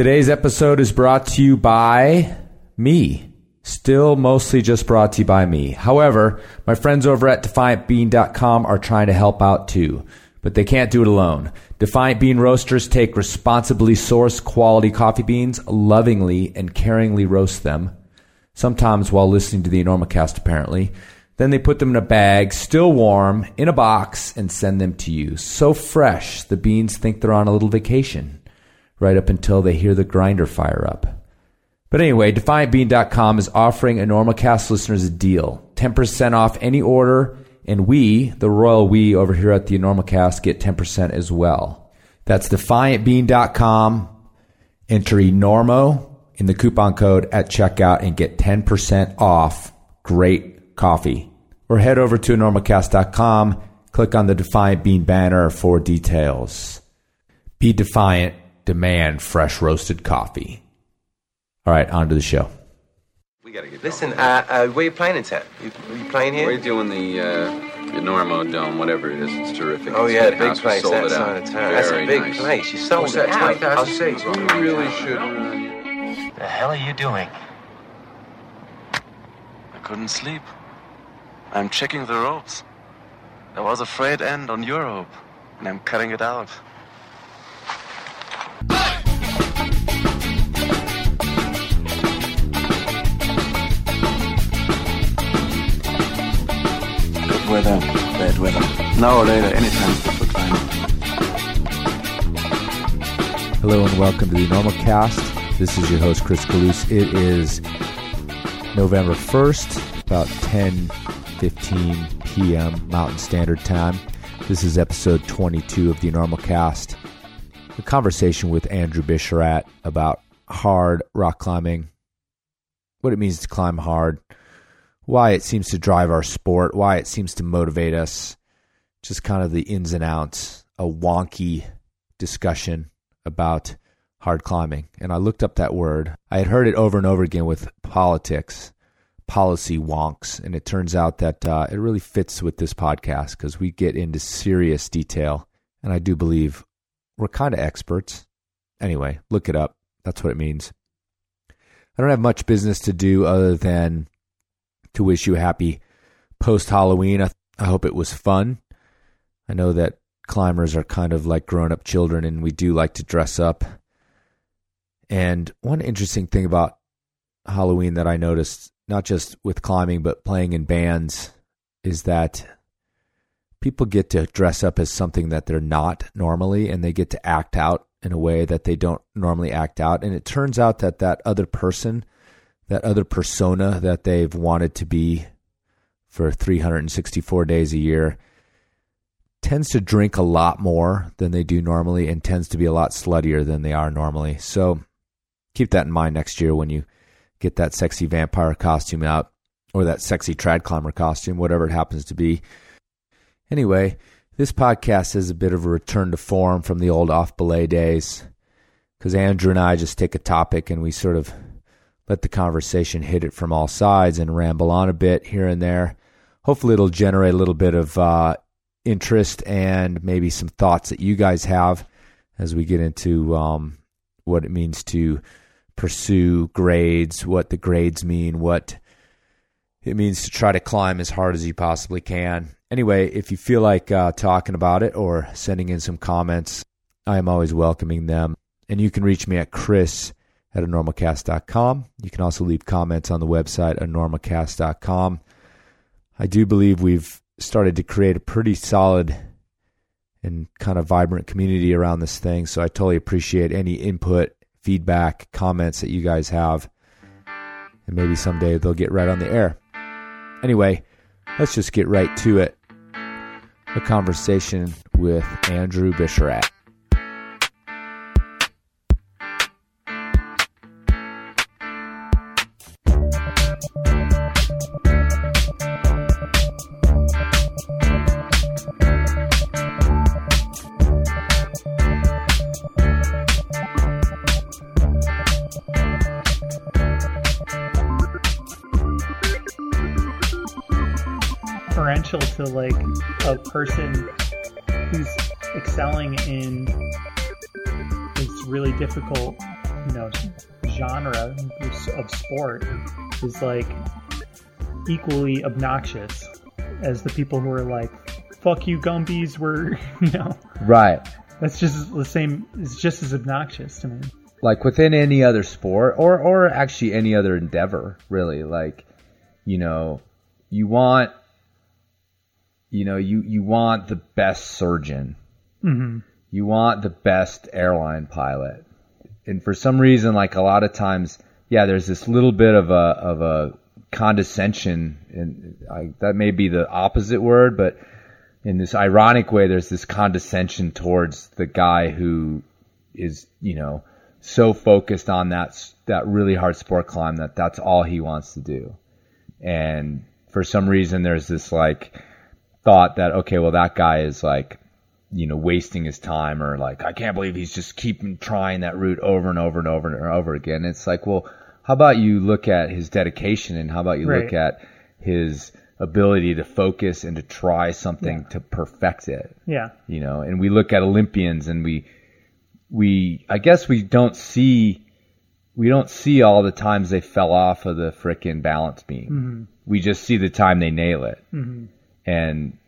Today's episode is brought to you by me. Still mostly just brought to you by me. However, my friends over at DefiantBean.com are trying to help out too, but they can't do it alone. Defiant Bean Roasters take responsibly sourced quality coffee beans, lovingly and caringly roast them, sometimes while listening to the Enormocast apparently. Then they put them in a bag, still warm, in a box, and send them to you. So fresh, the beans think they're on a little vacation, right up until they hear the grinder fire up. But anyway, DefiantBean.com is offering a Enormocast listeners a deal 10% off any order, and we, the royal we over here at the Enormocast, get 10% as well. That's DefiantBean.com. Enter Enormo in the coupon code at checkout and get 10% off great coffee. Or head over to enormocast.com, click on the Defiant Bean banner for details. Be defiant, demand fresh roasted coffee. All right, on to the show. We gotta get Listen, uh, uh, where you playing in town? You, you playing here? We're doing the uh, the Normo Dome, whatever it is. It's terrific. Oh It's yeah, a big house. Place sold that it out. of town. That's a big nice. place. You sold What's it that, out. 20,000 I'll see. You really should. The hell are you doing? I couldn't sleep. I'm checking the ropes. There was a frayed end on your rope, and I'm cutting it out. Weather, bad weather. Now or later, foot line. Hello and welcome to the Enormocast. This is your host Chris Kalous. It is November 1st, about 10:15 p.m. Mountain Standard Time. This is episode 22 of the Enormocast. A conversation with Andrew Bisharat about hard rock climbing, what it means to climb hard, why it seems to drive our sport, why it seems to motivate us, just kind of the ins and outs, a wonky discussion about hard climbing. And I looked up that word. I had heard it over and over again with politics, policy wonks. And it turns out that uh, it really fits with this podcast because we get into serious detail. And I do believe we're kind of experts. Anyway, look it up. That's what it means. I don't have much business to do other than to wish you a happy post Halloween. I, I hope it was fun. I know that climbers are kind of like grown up children and we do like to dress up. And one interesting thing about Halloween that I noticed, not just with climbing, but playing in bands, is that people get to dress up as something that they're not normally and they get to act out in a way that they don't normally act out. And it turns out that that other person, that other persona that they've wanted to be for 364 days a year, tends to drink a lot more than they do normally and tends to be a lot sluttier than they are normally. So keep that in mind next year when you get that sexy vampire costume out or that sexy trad climber costume, whatever it happens to be. Anyway, this podcast is a bit of a return to form from the old off belay days because Andrew and I just take a topic and we sort of let the conversation hit it from all sides and ramble on a bit here and there. Hopefully, it'll generate a little bit of uh, interest and maybe some thoughts that you guys have as we get into um, what it means to pursue grades, what the grades mean, what it means to try to climb as hard as you possibly can. Anyway, if you feel like uh, talking about it or sending in some comments, I am always welcoming them. And you can reach me at chris at enormocast.com. You can also leave comments on the website, enormocast.com. I do believe we've started to create a pretty solid and kind of vibrant community around this thing. So I totally appreciate any input, feedback, comments that you guys have. And maybe someday they'll get right on the air. Anyway, let's just get right to it. A conversation with Andrew Bisharat. Person who's excelling in this really difficult you know genre of sport is like equally obnoxious as the people who are like, "Fuck you, Gumbies." We're you know Right. that's just the same. It's just as obnoxious to me. like within any other sport or or actually any other endeavor really like you know you want you know you you want the best surgeon. Mm-hmm. You want the best airline pilot. And for some reason like a lot of times yeah there's this little bit of a of a condescension and I, that may be the opposite word but in this ironic way there's this condescension towards the guy who is you know so focused on that that really hard sport climb that that's all he wants to do. And for some reason there's this like thought that okay well that guy is like you know wasting his time or like I can't believe he's just keeping trying that route over and over and over and over again. It's like well how about you look at his dedication and how about you look at his ability to focus and to try something to perfect it? Yeah, you know and we look at olympians and we we i guess we don't see we don't see all the times they fell off of the frickin' balance beam. Mm-hmm. We just see the time they nail it mm-hmm. And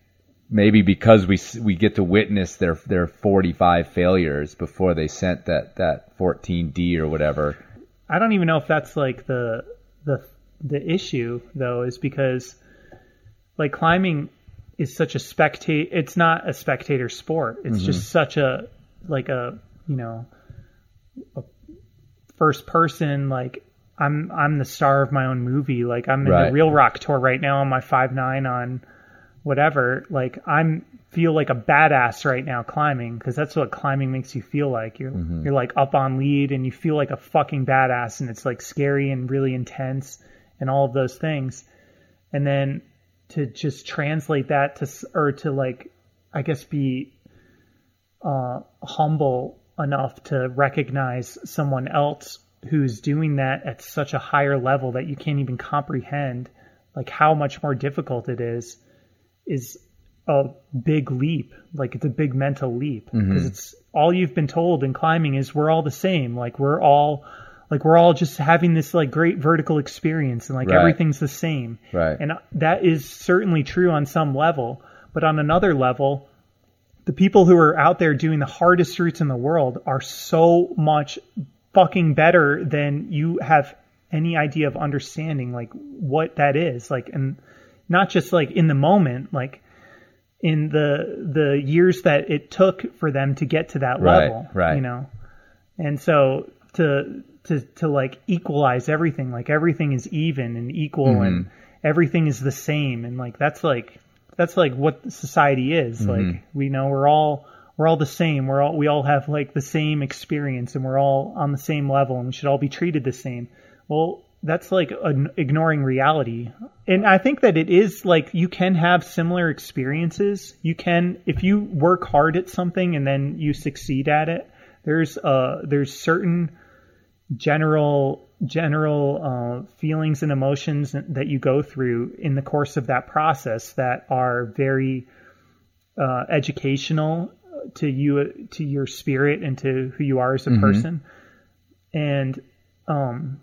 maybe because we we get to witness their their 45 failures before they sent that that 14d or whatever I don't even know if that's like the the the issue though, is because like climbing is such a spectate. It's not a spectator sport. It's mm-hmm. just such a like a you know a first person like. I'm I'm the star of my own movie. Like I'm in Right. the Reel Rock tour right now on my five nine on whatever. Like I'm feel like a badass right now climbing because that's what climbing makes you feel like. You're you're like up on lead and you feel like a fucking badass and it's like scary and really intense and all of those things. And then to just translate that to or to like I guess be uh, humble enough to recognize someone else who's doing that at such a higher level that you can't even comprehend like how much more difficult it is is a big leap like it's a big mental leap. Mm-hmm. Because it's all you've been told in climbing is we're all the same. Like we're all like we're all just having this like great vertical experience and like Right. everything's the same. Right. and that is certainly true on some level but on another level the people who are out there doing the hardest routes in the world are so much fucking better than you have any idea of understanding like what that is. Like and not just like in the moment like in the the years that it took for them to get to that Right, level right. you know? And so to to to like equalize everything like everything is even and equal mm-hmm. and everything is the same and like that's like that's like what society is mm-hmm. like we know we're all we're all the same we're all we all have like the same experience and we're all on the same level and we should all be treated the same. Well that's like an ignoring reality. And i think that it is like you can have similar experiences. You can if you work hard at something and then you succeed at it there's uh there's certain general general uh, feelings and emotions that you go through in the course of that process that are very uh, educational to you to your spirit and to who you are as a person. And um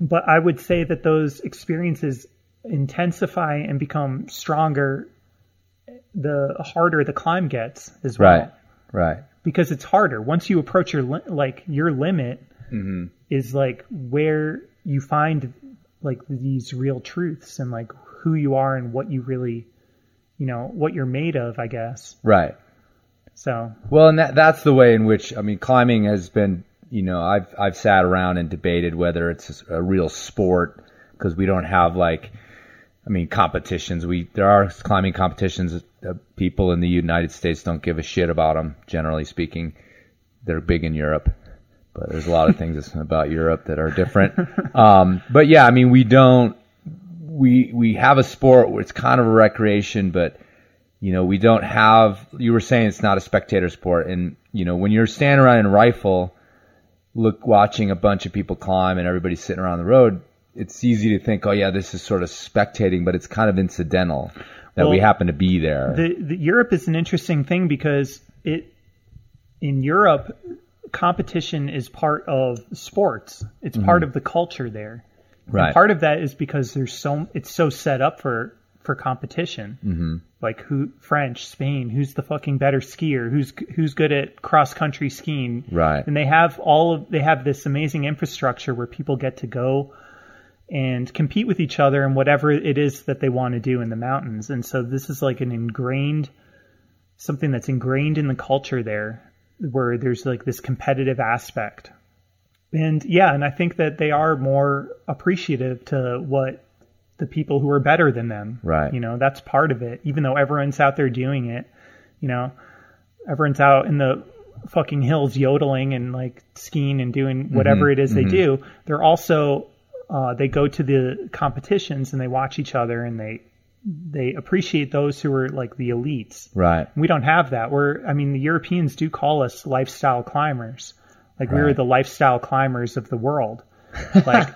but i would say that those experiences intensify and become stronger the harder the climb gets as well. Right right. Because it's harder. Once you approach your li- like your limit mm-hmm. is like where you find like these real truths and like who you are and what you really you know what you're made of i guess. Right. So. Well, and that that's the way in which I mean, climbing has been. You know, I've I've sat around and debated whether it's a real sport because we don't have like, I mean, competitions. We there are climbing competitions. Uh, people in the United States don't give a shit about them. Generally speaking, they're big in Europe, but there's a lot of things about Europe that are different. Um, but yeah, I mean, we don't. We we have a sport where it's kind of a recreation, but you know, we don't have. You were saying it's not a spectator sport, and you know, when you're standing around in rifle, look, watching a bunch of people climb and everybody's sitting around the road, it's easy to think, oh yeah, this is sort of spectating, but it's kind of incidental that we happen to be there. the, the Europe is an interesting thing because it in Europe competition is part of sports. It's part mm-hmm. of the culture there. Right. And part of that is because there's so it's so set up for for competition. Mm-hmm. Like who French, Spain, who's the fucking better skier? Who's who's good at cross country skiing? Right. And they have all of they have this amazing infrastructure where people get to go and compete with each other and whatever it is that they want to do in the mountains. And so this is like an ingrained something that's ingrained in the culture there where there's like this competitive aspect. And yeah, and I think that they are more appreciative to what the people who are better than them. Right. You know, that's part of it. Even though everyone's out there doing it, you know, everyone's out in the fucking hills yodeling and like skiing and doing whatever it is they do. They're also uh, they go to the competitions and they watch each other and they they appreciate those who are like the elites. Right. We don't have that. We're, I mean, the Europeans do call us lifestyle climbers. Like we're the lifestyle climbers of the world. Like,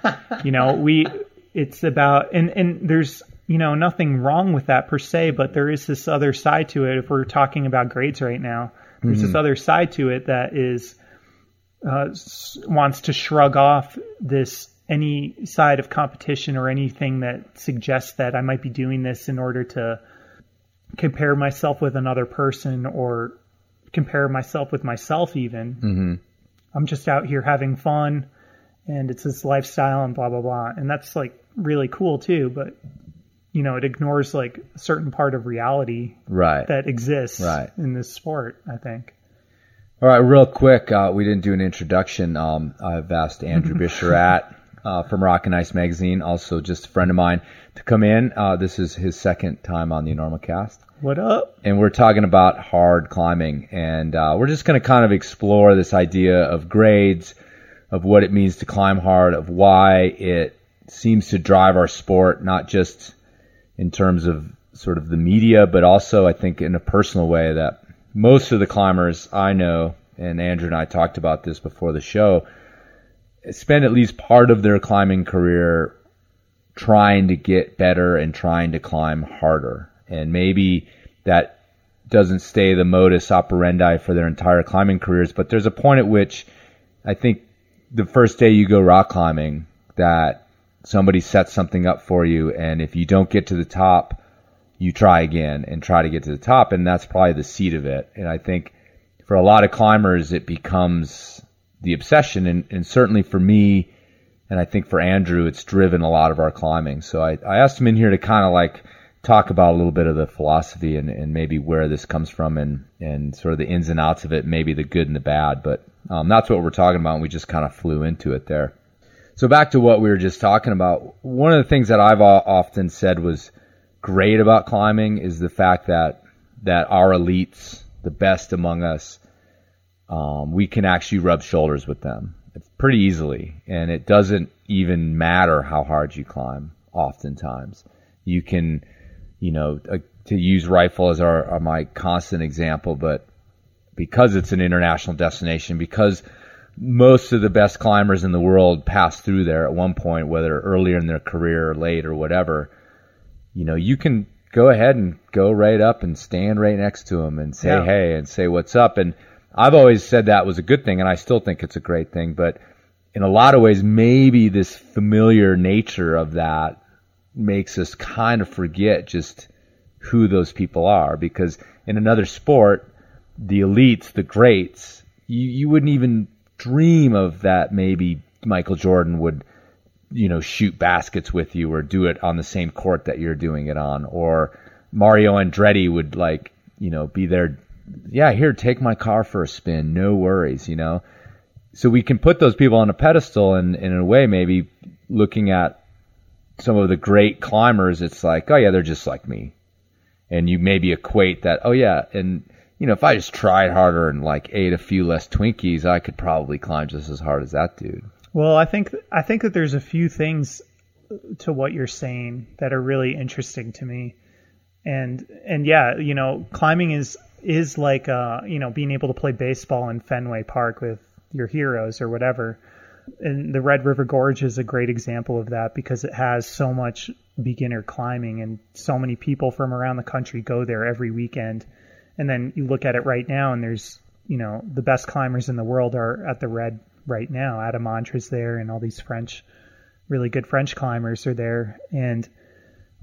you know, we, it's about, and, and there's, you know, nothing wrong with that per se, but there is this other side to it. If we're talking about grades right now, there's this other side to it that is, uh, wants to shrug off this any side of competition or anything that suggests that I might be doing this in order to compare myself with another person or compare myself with myself even. Mm-hmm. I'm just out here having fun and it's this lifestyle and blah blah blah. And that's like really cool too, but you know, it ignores like a certain part of reality Right. that exists Right. in this sport, I think. All right, real quick, uh, we didn't do an introduction. Um, I've asked Andrew Bisharat uh, from Rock and Ice Magazine, also just a friend of mine, to come in. Uh, this is his second time on the Enormocast. What up? and we're talking about hard climbing, and uh, we're just going to kind of explore this idea of grades, of what it means to climb hard, of why it seems to drive our sport, not just in terms of sort of the media, but also I think in a personal way that most of the climbers I know, and Andrew and I talked about this before the show, spend at least part of their climbing career trying to get better and trying to climb harder. And maybe that doesn't stay the modus operandi for their entire climbing careers, but there's a point at which I think the first day you go rock climbing that somebody sets something up for you and if you don't get to the top, you try again and try to get to the top and that's probably the seed of it. And I think for a lot of climbers it becomes the obsession and, and certainly for me and I think for Andrew, it's driven a lot of our climbing. So I, I asked him in here to kind of like talk about a little bit of the philosophy and, and maybe where this comes from and, and sort of the ins and outs of it, maybe the good and the bad. But um, that's what we're talking about, and we just kind of flew into it there. So back to what we were just talking about. One of the things that I've often said was great about climbing is the fact that that our elites, the best among us, um, we can actually rub shoulders with them pretty easily, and it doesn't even matter how hard you climb. Oftentimes, you can, you know, uh, to use rifle as our, our my constant example, but because it's an international destination, because most of the best climbers in the world pass through there at one point, whether earlier in their career or late or whatever. You know, you can go ahead and go right up and stand right next to them and say Yeah. hey and say what's up. And I've always said that was a good thing, and I still think it's a great thing. But in a lot of ways, maybe this familiar nature of that makes us kind of forget just who those people are. Because in another sport, the elites, the greats, you, you wouldn't even dream of that. Maybe Michael Jordan would, you know, shoot baskets with you or do it on the same court that you're doing it on, or Mario Andretti would like, you know, be there. Yeah, here, take my car for a spin. No worries, you know. So we can put those people on a pedestal, and, and in a way, maybe looking at some of the great climbers, it's like, oh yeah, they're just like me, and you maybe equate that, oh yeah, and you know, if I just tried harder and like ate a few less Twinkies, I could probably climb just as hard as that dude. Well, I think I think that there's a few things to what you're saying that are really interesting to me, and and yeah, you know, climbing is is like uh you know being able to play baseball in Fenway Park with your heroes or whatever. And the Red River Gorge is a great example of that because it has so much beginner climbing and so many people from around the country go there every weekend. And then you look at it right now and there's you know the best climbers in the world are at the red right now. Adam Ondra's there, and all these French, really good French climbers are there. And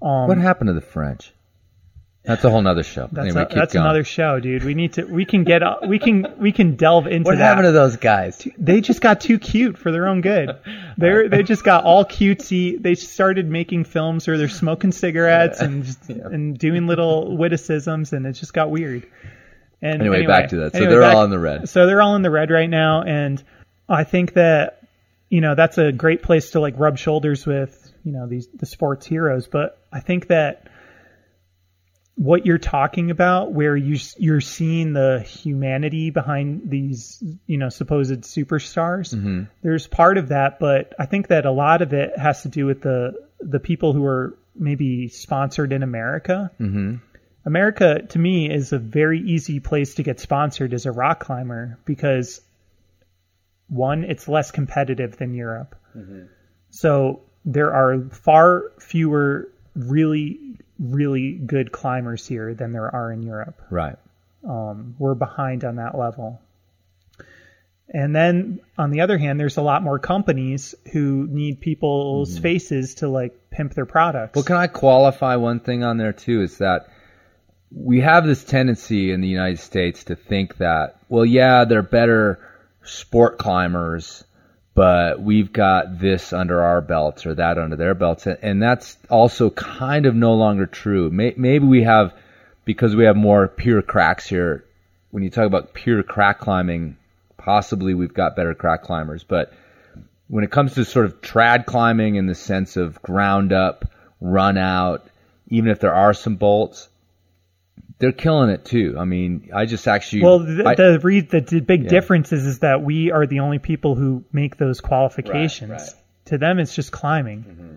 um, What happened to the French? That's a whole nother show. that's, anyway, a- that's going. another show, dude. We need to. We can get. We can. We can delve into What that. happened to those guys? they just got too cute for their own good. They they just got all cutesy. They started making films where they're smoking cigarettes and just, and doing little witticisms, and it just got weird. And Anyway, back to that. So they're all in the red. So they're all in the red right now, and I think that you know that's a great place to like rub shoulders with you know these the sports heroes. But I think that what you're talking about, where you you're seeing the humanity behind these you know supposed superstars, Mm-hmm. there's part of that, but I think that a lot of it has to do with the the people who are maybe sponsored in America. Mm-hmm. America, to me, is a very easy place to get sponsored as a rock climber because one, it's less competitive than Europe. So there are far fewer really, really good climbers here than there are in Europe. Right. Um, we're behind on that level. And then on the other hand, there's a lot more companies who need people's faces to like pimp their products. Well, can I qualify one thing on there too? Is that we have this tendency in the United States to think that, well, yeah, they're better sport climbers, but we've got this under our belts or that under their belts, and that's also kind of no longer true. Maybe we have because we have more pure cracks here. When you talk about pure crack climbing, possibly we've got better crack climbers, but when it comes to sort of trad climbing in the sense of ground up, run out, even if there are some bolts, they're killing it too. I mean, I just actually Well, the, I- the, re- the, the big Yeah. difference is, is that we are the only people who make those qualifications. Right, right. To them, it's just climbing. Mm-hmm.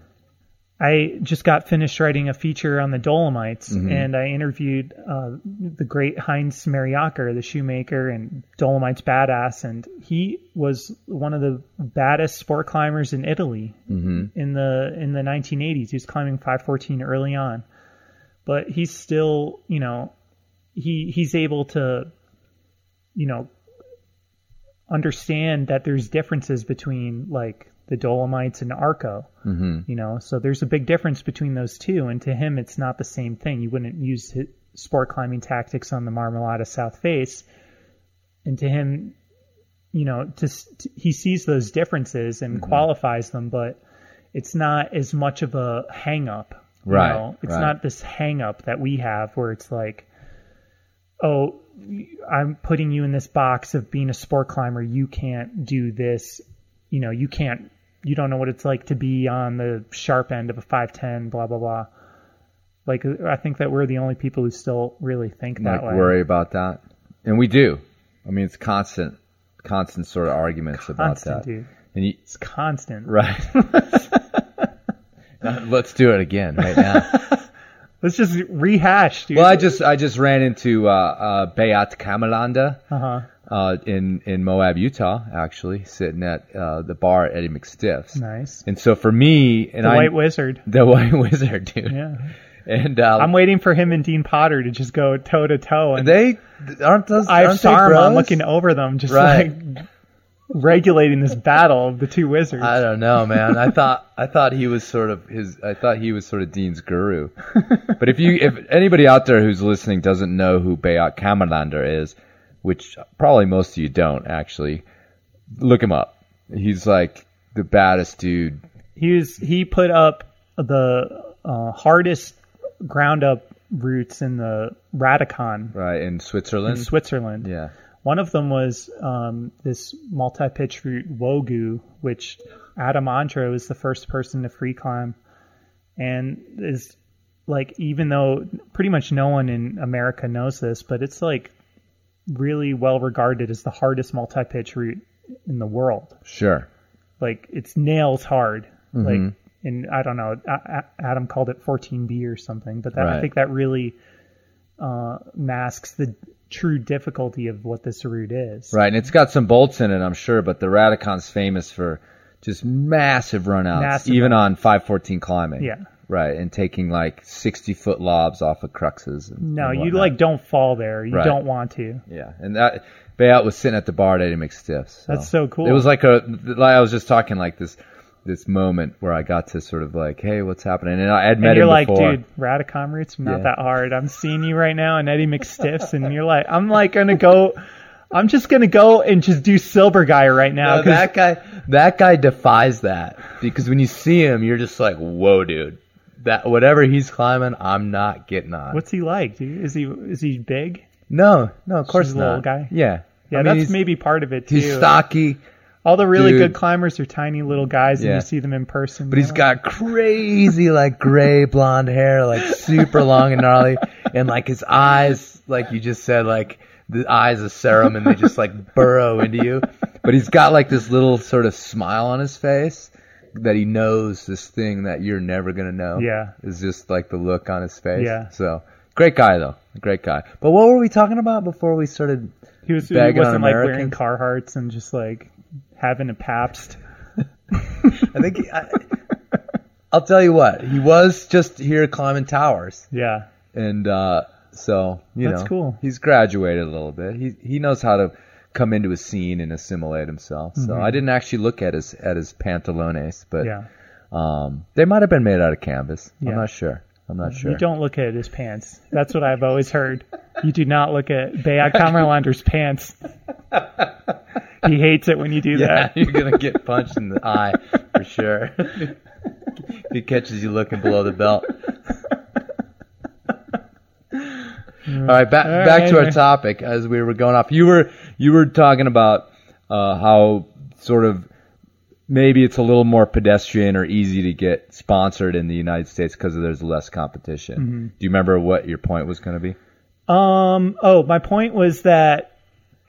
I just got finished writing a feature on the Dolomites, mm-hmm. and I interviewed uh, the great Heinz Mariacher, the shoemaker and Dolomites badass, and he was one of the baddest sport climbers in Italy mm-hmm. in the in the 1980s. He was climbing 514 early on, but he's still, you know, he he's able to you know understand that there's differences between like the Dolomites and Arco. Mm-hmm. You know, so there's a big difference between those two, and to him, it's not the same thing. You wouldn't use hi- sport climbing tactics on the Marmolada South Face, and to him, you know, to, s- t he sees those differences and qualifies them, but it's not as much of a hang up. You Right, know? It's right. not this hang up that we have where it's like, oh, I'm putting you in this box of being a sport climber. You can't do this. You know, you can't. You don't know what it's like to be on the sharp end of a 510. Blah blah blah. Like I think that we're the only people who still really think like that way. worry about that, and we do. I mean, it's constant, constant sort of arguments about that. dude. And you, It's constant. right. Let's do it again right now. Let's just rehash, dude. well, I just I just ran into uh, uh, Beat Kammerlander uh-huh. uh, in in Moab, Utah, actually sitting at uh, the bar at Eddie McStiff's. Nice. And so for me, and The I, White Wizard. the White Wizard, dude. Yeah. And um, I'm waiting for him and Dean Potter to just go toe to toe, and they aren't those. I aren't they Saruman bros? looking over them, just Right. like regulating this battle of the two wizards. I don't know, man. I thought I thought he was sort of his. I thought he was sort of Dean's guru. but if you, if anybody out there who's listening doesn't know who Beat Kammerlander is, which probably most of you don't actually, look him up. He's like the baddest dude. he was he put up the uh, hardest ground up roots in the Rätikon Right in Switzerland. in Switzerland. yeah. One of them was um, this multi-pitch route WoGü, which Adam Ondra is the first person to free climb, and is like even though pretty much no one in America knows this, but it's like really well regarded as the hardest multi-pitch route in the world. Sure. Like it's nails hard. Mm-hmm. Like and I don't know. Adam called it 14B or something, but that, I think that really uh, masks the true difficulty of what this route is. Right, and it's got some bolts in it, I'm sure, but the Rätikon's famous for just massive runouts, Massive even run- on 514 climbing. Yeah. right, and taking like sixty foot lobs off of cruxes. And, No, and you like don't fall there. You Right. don't want to. yeah, and that Beat was sitting at the bar at Eddie McStiff's. That's so cool. It was like a like I was just talking like this this moment where I got to sort of like, hey, what's happening? And I had met And you're him like, before. dude, Rätikon roots, not Yeah. that hard. I'm seeing you right now and Eddie McStiffs, and you're like, I'm like gonna go. I'm just gonna go and just do Silbergeier right now. No, that guy, that guy defies that because when you see him, you're just like, whoa, dude. That whatever he's climbing, I'm not getting on. what's he like, dude? Is he is he big? no, no, of course a not. little guy? Yeah, Yeah, I mean, that's maybe part of it too. he's stocky, All the really Dude. good climbers are tiny little guys, and you see them in person. but he's got crazy like gray blonde hair, like super long and gnarly, and like his eyes, like you just said, like the eyes of serum, and they just like burrow into you. But he's got like this little sort of smile on his face that he knows this thing that you're never gonna know. Yeah. is just like the look on his face. Yeah. So great guy though, great guy. But what were we talking about before we started? he was he wasn't like wearing. Carhartts and just like having a Pabst. I think he, I, I'll tell you what, he was just here climbing towers. Yeah, and uh, so you That's know, cool. He's graduated a little bit. He he knows how to come into a scene and assimilate himself. So I didn't actually look at his at his pantalones, but yeah. um, they might have been made out of canvas. Yeah. I'm not sure. I'm not sure. You don't look at his pants. That's what I've always heard. You do not look at Beat Kammerlander's pants. He hates it when you do yeah, that. you're gonna get punched in the eye for sure. he catches you looking below the belt. All right, back All back to our topic as we were going off. You were you were talking about uh, how sort of maybe it's a little more pedestrian or easy to get sponsored in the United States because there's less competition. Mm-hmm. Do you remember what your point was going to be? Um. Oh, my point was that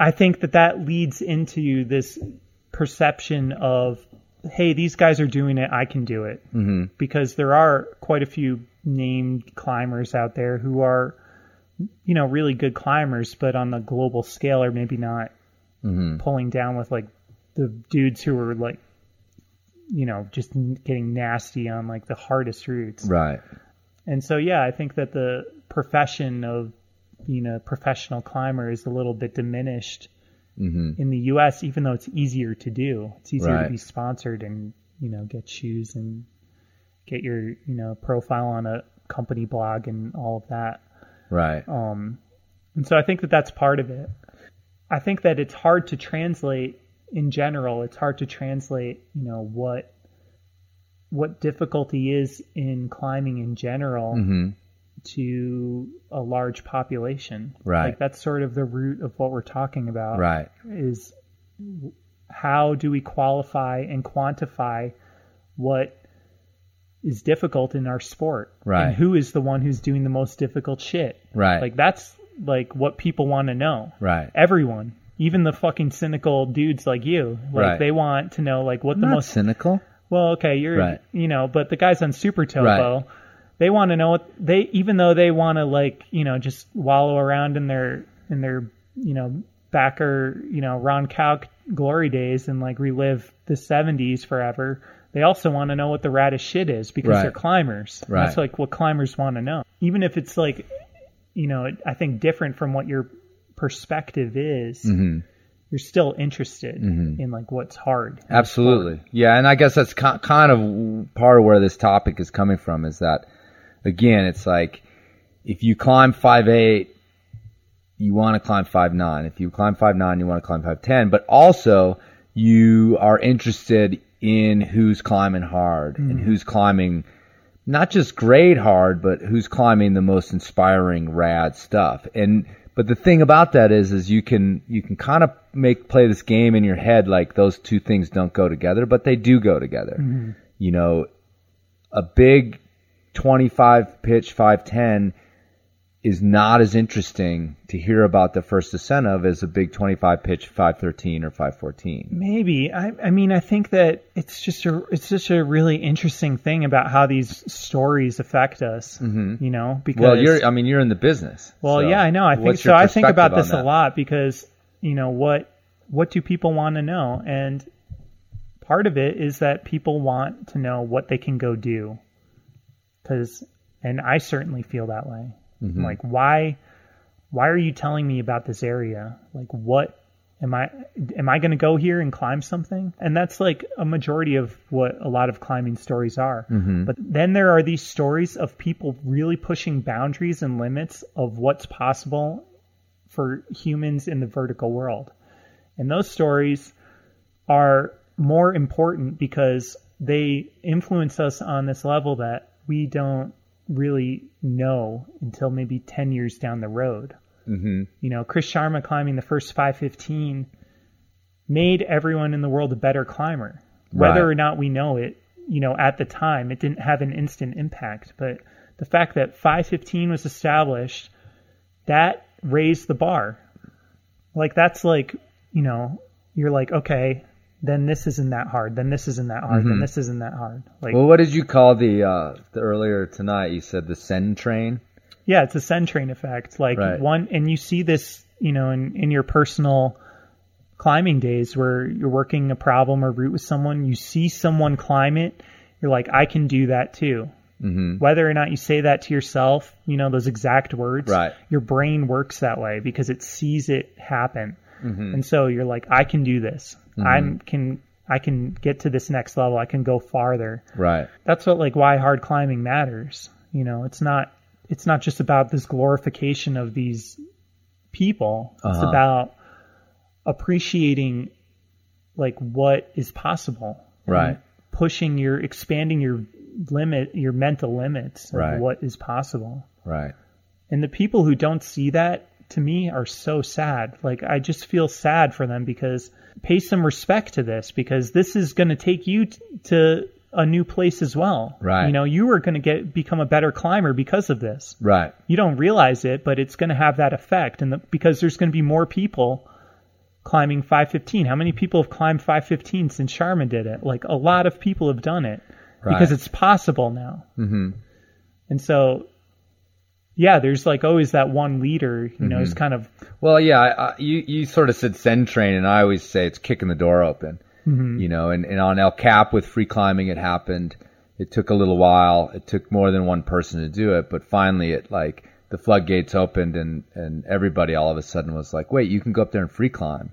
I think that that leads into this perception of, hey, these guys are doing it, I can do it, mm-hmm. because there are quite a few named climbers out there who are, you know, really good climbers, but on the global scale are maybe not pulling down with like the dudes who are like, you know, just getting nasty on like the hardest routes. Right. And so, yeah, I think that the profession of being a professional climber is a little bit diminished in the U.S., even though it's easier to do. It's easier Right. to be sponsored and, you know, get shoes and get your, you know, profile on a company blog and all of that. Right. Um, and so I think that that's part of it. I think that it's hard to translate in general. It's hard to translate, you know, what what difficulty is in climbing in general to a large population. Right. Like that's sort of the root of what we're talking about. Right. Is how do we qualify and quantify what is difficult in our sport? Right. And who is the one who's doing the most difficult shit? Right. Like that's like what people want to know. Right. Everyone, even the fucking cynical dudes like you, like Right. they want to know like what the Not most cynical. well, okay, you're Right. you know, but the guys on Super Topo, Right. They want to know what they even though they want to like you know just wallow around in their in their you know backer you know Ron Kauk glory days and like relive the '70s forever. They also want to know what the raddest shit is because Right. they're climbers. And That's like what climbers want to know, even if it's like you know I think different from what your perspective is. Mm-hmm. You're still interested in like what's hard. Absolutely. Yeah, and I guess that's ki- kind of part of where this topic is coming from is that again, it's like if you climb five eight, you want to climb five nine. If you climb five nine, you want to climb five ten. But also, you are interested in who's climbing hard and mm. who's climbing not just grade hard, but who's climbing the most inspiring, rad stuff. And but the thing about that is, is you can you can kind of make play this game in your head like those two things don't go together, but they do go together. Mm-hmm. You know, a big twenty five pitch five ten is not as interesting to hear about the first ascent of as a big 25 pitch 513 or 514. Maybe. I, I mean, I think that it's just a it's just a really interesting thing about how these stories affect us. Mm-hmm. You know, because Well, you're I mean you're in the business. well, so yeah, I know. I think so. I think about this a lot because you know what what do people want to know, and part of it is that people want to know what they can go do because and I certainly feel that way. Mm-hmm. Like why why are you telling me about this area? Like what am I am I going to go here and climb something? And that's like a majority of what a lot of climbing stories are. Mm-hmm. But then there are these stories of people really pushing boundaries and limits of what's possible for humans in the vertical world. And those stories are more important because they influence us on this level that we don't really know until maybe 10 years down the road. Mm-hmm. You know, Chris Sharma climbing the first 515 made everyone in the world a better climber. Whether Right. or not we know it, you know, at the time, it didn't have an instant impact. But the fact that 515 was established, that raised the bar. Like, that's like, you know, you're like, okay, then this isn't that hard. Then this isn't that hard. Then this isn't that hard. Like, Well, what did you call the uh, the earlier tonight? You said the send train. Yeah, it's a send train effect. Like Right. one, and you see this, you know, in, in your personal climbing days where you're working a problem or route with someone, you see someone climb it, you're like, I can do that too. Mm-hmm. Whether or not you say that to yourself, you know, those exact words, Right. your brain works that way because it sees it happen. Mm-hmm. And so you're like, I can do this. I can, I can get to this next level. I can go farther Right. that's what like why hard climbing matters you know it's not it's not just about this glorification of these people it's Uh-huh. about appreciating like what is possible Right. pushing your expanding your limit your mental limits of Right. what is possible Right. and the people who don't see that to me are so sad. Like I just feel sad for them because pay some respect to this because this is going to take you t- to a new place as well. Right. You know, you are going to get become a better climber because of this. Right. You don't realize it, but it's going to have that effect and the, because there's going to be more people climbing 515. How many people have climbed 515 since Sharma did it? Like a lot of people have done it because it's possible now. Mm-hmm. And so, yeah, there's like always that one leader, you know, who's mm-hmm. kind of Well, yeah, I, I, you you sort of said send train, and I always say it's kicking the door open. Mm-hmm. You know, and, and on El Cap with free climbing, it happened. It took a little while. It took more than one person to do it, but finally, it like the floodgates opened, and and everybody all of a sudden was like, wait, you can go up there and free climb.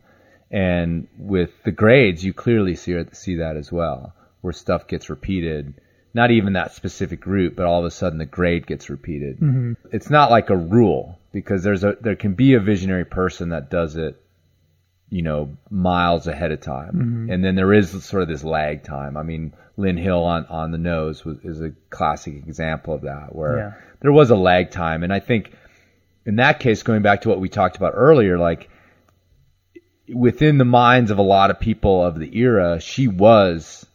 And with the grades, you clearly see see that as well, where stuff gets repeated. Not even that specific route, but all of a sudden the grade gets repeated. Mm-hmm. It's not like a rule because there's a there can be a visionary person that does it, you know, miles ahead of time, mm-hmm. and then there is sort of this lag time. I mean, Lynn Hill on on the nose was, is a classic example of that, where Yeah. there was a lag time, and I think in that case, going back to what we talked about earlier, like within the minds of a lot of people of the era, she was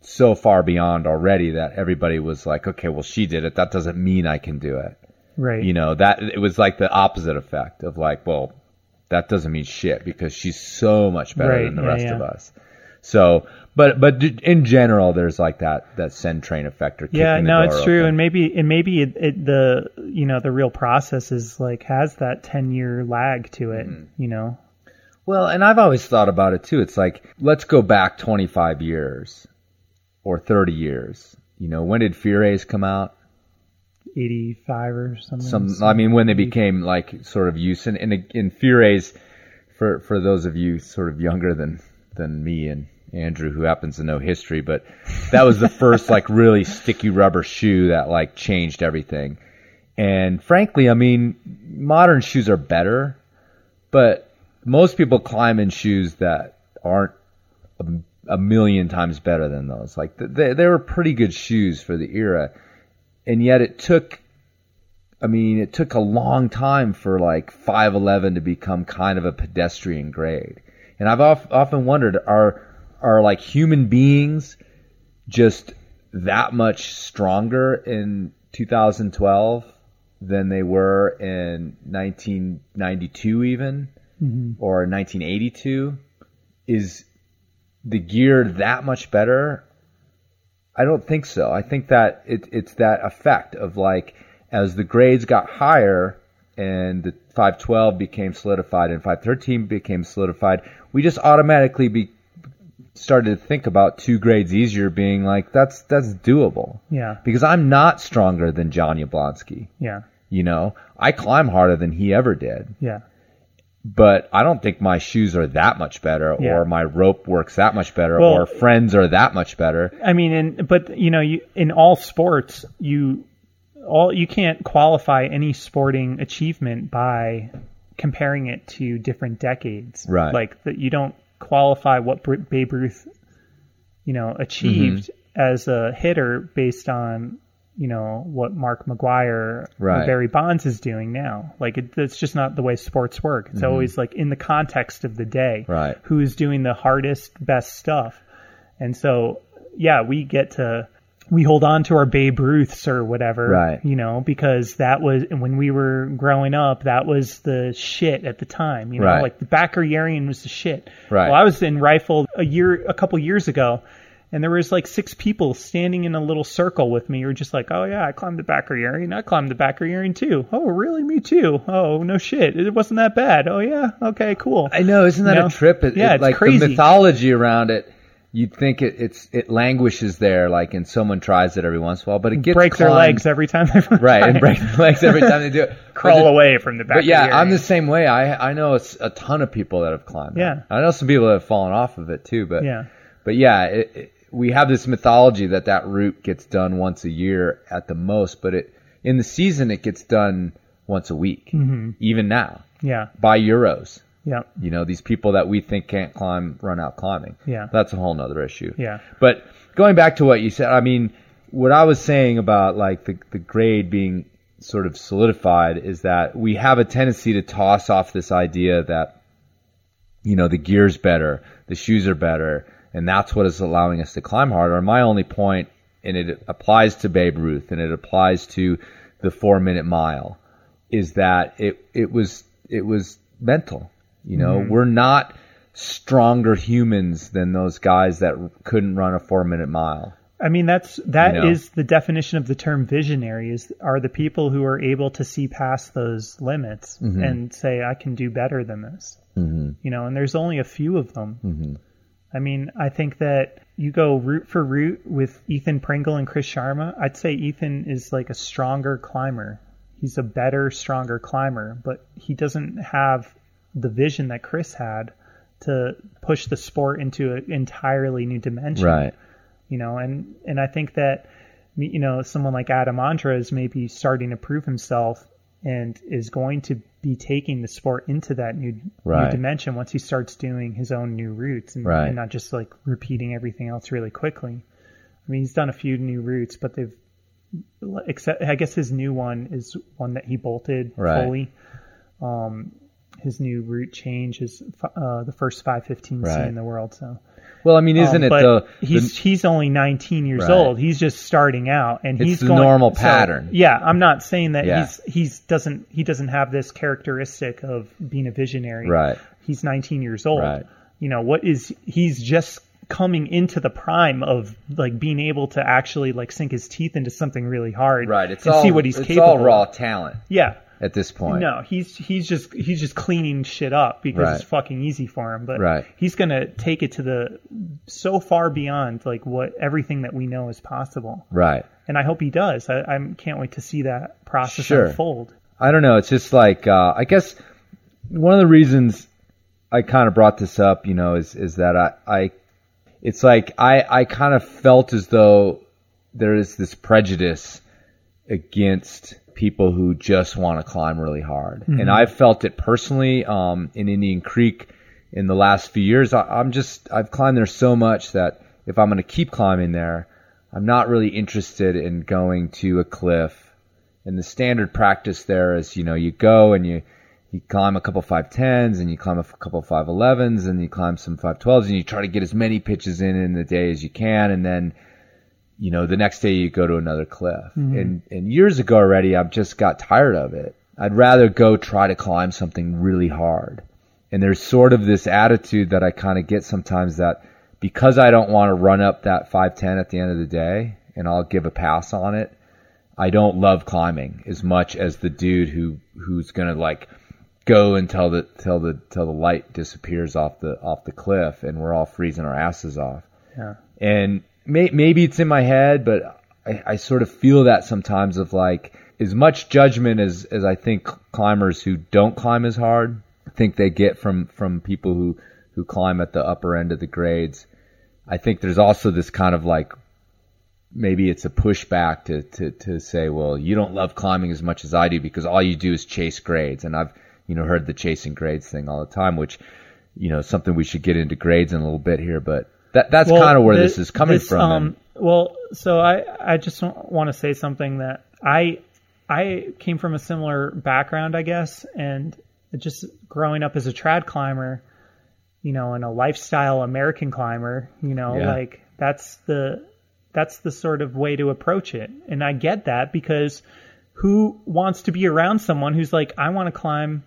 so far beyond already that everybody was like, okay, well, she did it. That doesn't mean I can do it. right. You know, that it was like the opposite effect of like, well, that doesn't mean shit because she's so much better Right, than the yeah, rest yeah. of us. So, but but in general, there's like that that send train effect or yeah, no, it's true, open. and maybe and maybe it, it, the you know the real process is like has that ten year lag to it. Mm-hmm. You know, Well, and I've always thought about it too. It's like, let's go back 25 years or 30 years. You know, when did Fear A's come out? eighty five or something. Some, I mean, when they became like sort of use and in, in Fear A's, for, for those of you sort of younger than, than me and Andrew, who happens to know history, but that was the first like really sticky rubber shoe that like changed everything. And frankly, I mean, modern shoes are better, but most people climb in shoes that aren't a, million times better than those. Like they, they were pretty good shoes for the era, and yet it took. I mean, it took a long time for like 511 to become kind of a pedestrian grade. And I've of, often wondered, are are like human beings just that much stronger in 2012 than they were in 1992 even mm-hmm. or 1982 is the gear that much better i don't think so i think that it, it's that effect of like as the grades got higher and the 512 became solidified and 513 became solidified we just automatically be started to think about two grades easier being like that's that's doable Yeah. because I'm not stronger than John Yablonski. Yeah. You know, I climb harder than he ever did, Yeah. But I don't think my shoes are that much better, Yeah. or my rope works that much better, Well- or friends are that much better. I mean, and but you know, you in all sports, you all you can't qualify any sporting achievement by comparing it to different decades. Right. Like that, you don't qualify what Babe Ruth, you know, achieved Mm-hmm. as a hitter based on you know what Mark McGwire Right. Barry Bonds is doing now. Like it, it's just not the way sports work. It's always like in the context of the day. Mm-hmm. Right. Who is doing the hardest, best stuff. And so, yeah, we get to we hold on to our Babe Ruths or whatever, Right. You know, because that was when we were growing up, that was the shit at the time. You know, Right. like the Bachar-Yerian was the shit. Right. Well, I was in rifle a year, a couple years ago, and there was like six people standing in a little circle with me. Who were just like, "Oh yeah, I climbed the Bachar-Yerian. I climbed the Bachar-Yerian too. Oh really? Me too. Oh no shit, it wasn't that bad. Oh yeah, okay, cool. I know, isn't that You know? a trip? It, Yeah, it- it's like crazy. the mythology around it. You'd think it, it's it languishes there, like, and someone tries it every once in a while, but it gets break their legs every time they right, and break their legs every time they do it. crawl the- away from the back. But yeah, I'm the same way. I I know it's a ton of people that have climbed. that. Yeah. I know some people that have fallen off of it too. But Yeah. but yeah, it, we have this mythology that that route gets done once a year at the most, but it in the season it gets done once a week, mm-hmm. even now Yeah, by Euros. yeah, You know, these people that we think can't climb run out climbing. Yeah. that's a whole nother issue. yeah, But going back to what you said, I mean, what I was saying about like the, the grade being sort of solidified is that we have a tendency to toss off this idea that, you know, the gear's better, the shoes are better, and that's what is allowing us to climb harder. And my only point, and it applies to Babe Ruth and it applies to the four minute mile, is that it, it was, it was mental. You know, we're not stronger humans than those guys that couldn't run a four minute mile. I mean, that's that is You know? the definition of the term visionary. Is are the people who are able to see past those limits Mm-hmm. and say, "I can do better than this." Mm-hmm. You know, and there's only a few of them. I mean, I think that you go route for root with Ethan Pringle and Chris Sharma. I'd say Ethan is like a stronger climber. He's a better, stronger climber, but he doesn't have the vision that Chris had to push the sport into an entirely new dimension Right. you know and and i think that you know someone like Adam Ondra is maybe starting to prove himself and is going to be taking the sport into that new, new dimension once he starts doing his own new routes and, Right. and not just like repeating everything else really quickly i mean he's done a few new routes but they've except i guess his new one is one that he bolted Right. fully um his new route change is uh, the first 515c Right. in the world so Well, I mean, isn't um, it but the, the he's he's only 19 years Right. old. He's just starting out, and It's he's the going, normal so, pattern. yeah, I'm not saying that Yeah. he's he's doesn't he doesn't have this characteristic of being a visionary. Right. He's 19 years old. Right. You know what is he's just coming into the prime of like being able to actually like sink his teeth into something really hard. right? It's and all see what he's it's capable. all raw talent Yeah. At this point. No, he's he's just he's just cleaning shit up because Right. it's fucking easy for him. But Right. he's gonna take it to the so far beyond like what everything that we know is possible, Right. and I hope he does. I, I can't wait to see that process Sure. unfold. I don't know. It's just like uh, I guess one of the reasons I kind of brought this up, you know, is is that I, I it's like I I kind of felt as though there is this prejudice against people who just want to climb really hard, and I've felt it personally um, in Indian Creek in the last few years. I, I'm just I've climbed there so much that if I'm going to keep climbing there, I'm not really interested in going to a cliff. And the standard practice there is, you know, you go and you you climb a couple five tens and you climb a couple five elevens and you climb some five twelves and you try to get as many pitches in in the day as you can. And then you know the next day you go to another cliff mm-hmm. and and years ago already I've just got tired of it. I'd rather go try to climb something really hard. And there's sort of this attitude that I kind of get sometimes that because I don't want to run up that 510 at the end of the day and I'll give a pass on it, I don't love climbing as much as the dude who who's gonna like go until the till the till the light disappears off the off the cliff, and we're all freezing our asses off. Yeah. And may, maybe it's in my head, but I, I sort of feel that sometimes of like as much judgment as as I think climbers who don't climb as hard think they get from from people who who climb at the upper end of the grades. I think there's also this kind of like maybe it's a pushback to, to, to say, well, you don't love climbing as much as I do because all you do is chase grades. And I've, you know, heard the chasing grades thing all the time, which, you know, something we should get into grades in a little bit here, but that, that's Well, kind of where thi- this is coming this, from. Um, well, so I I just want to say something that I I came from a similar background, I guess, and just growing up as a trad climber, you know, and a lifestyle American climber, you know, Yeah. like that's the that's the sort of way to approach it, and I get that because who wants to be around someone who's like, I want to climb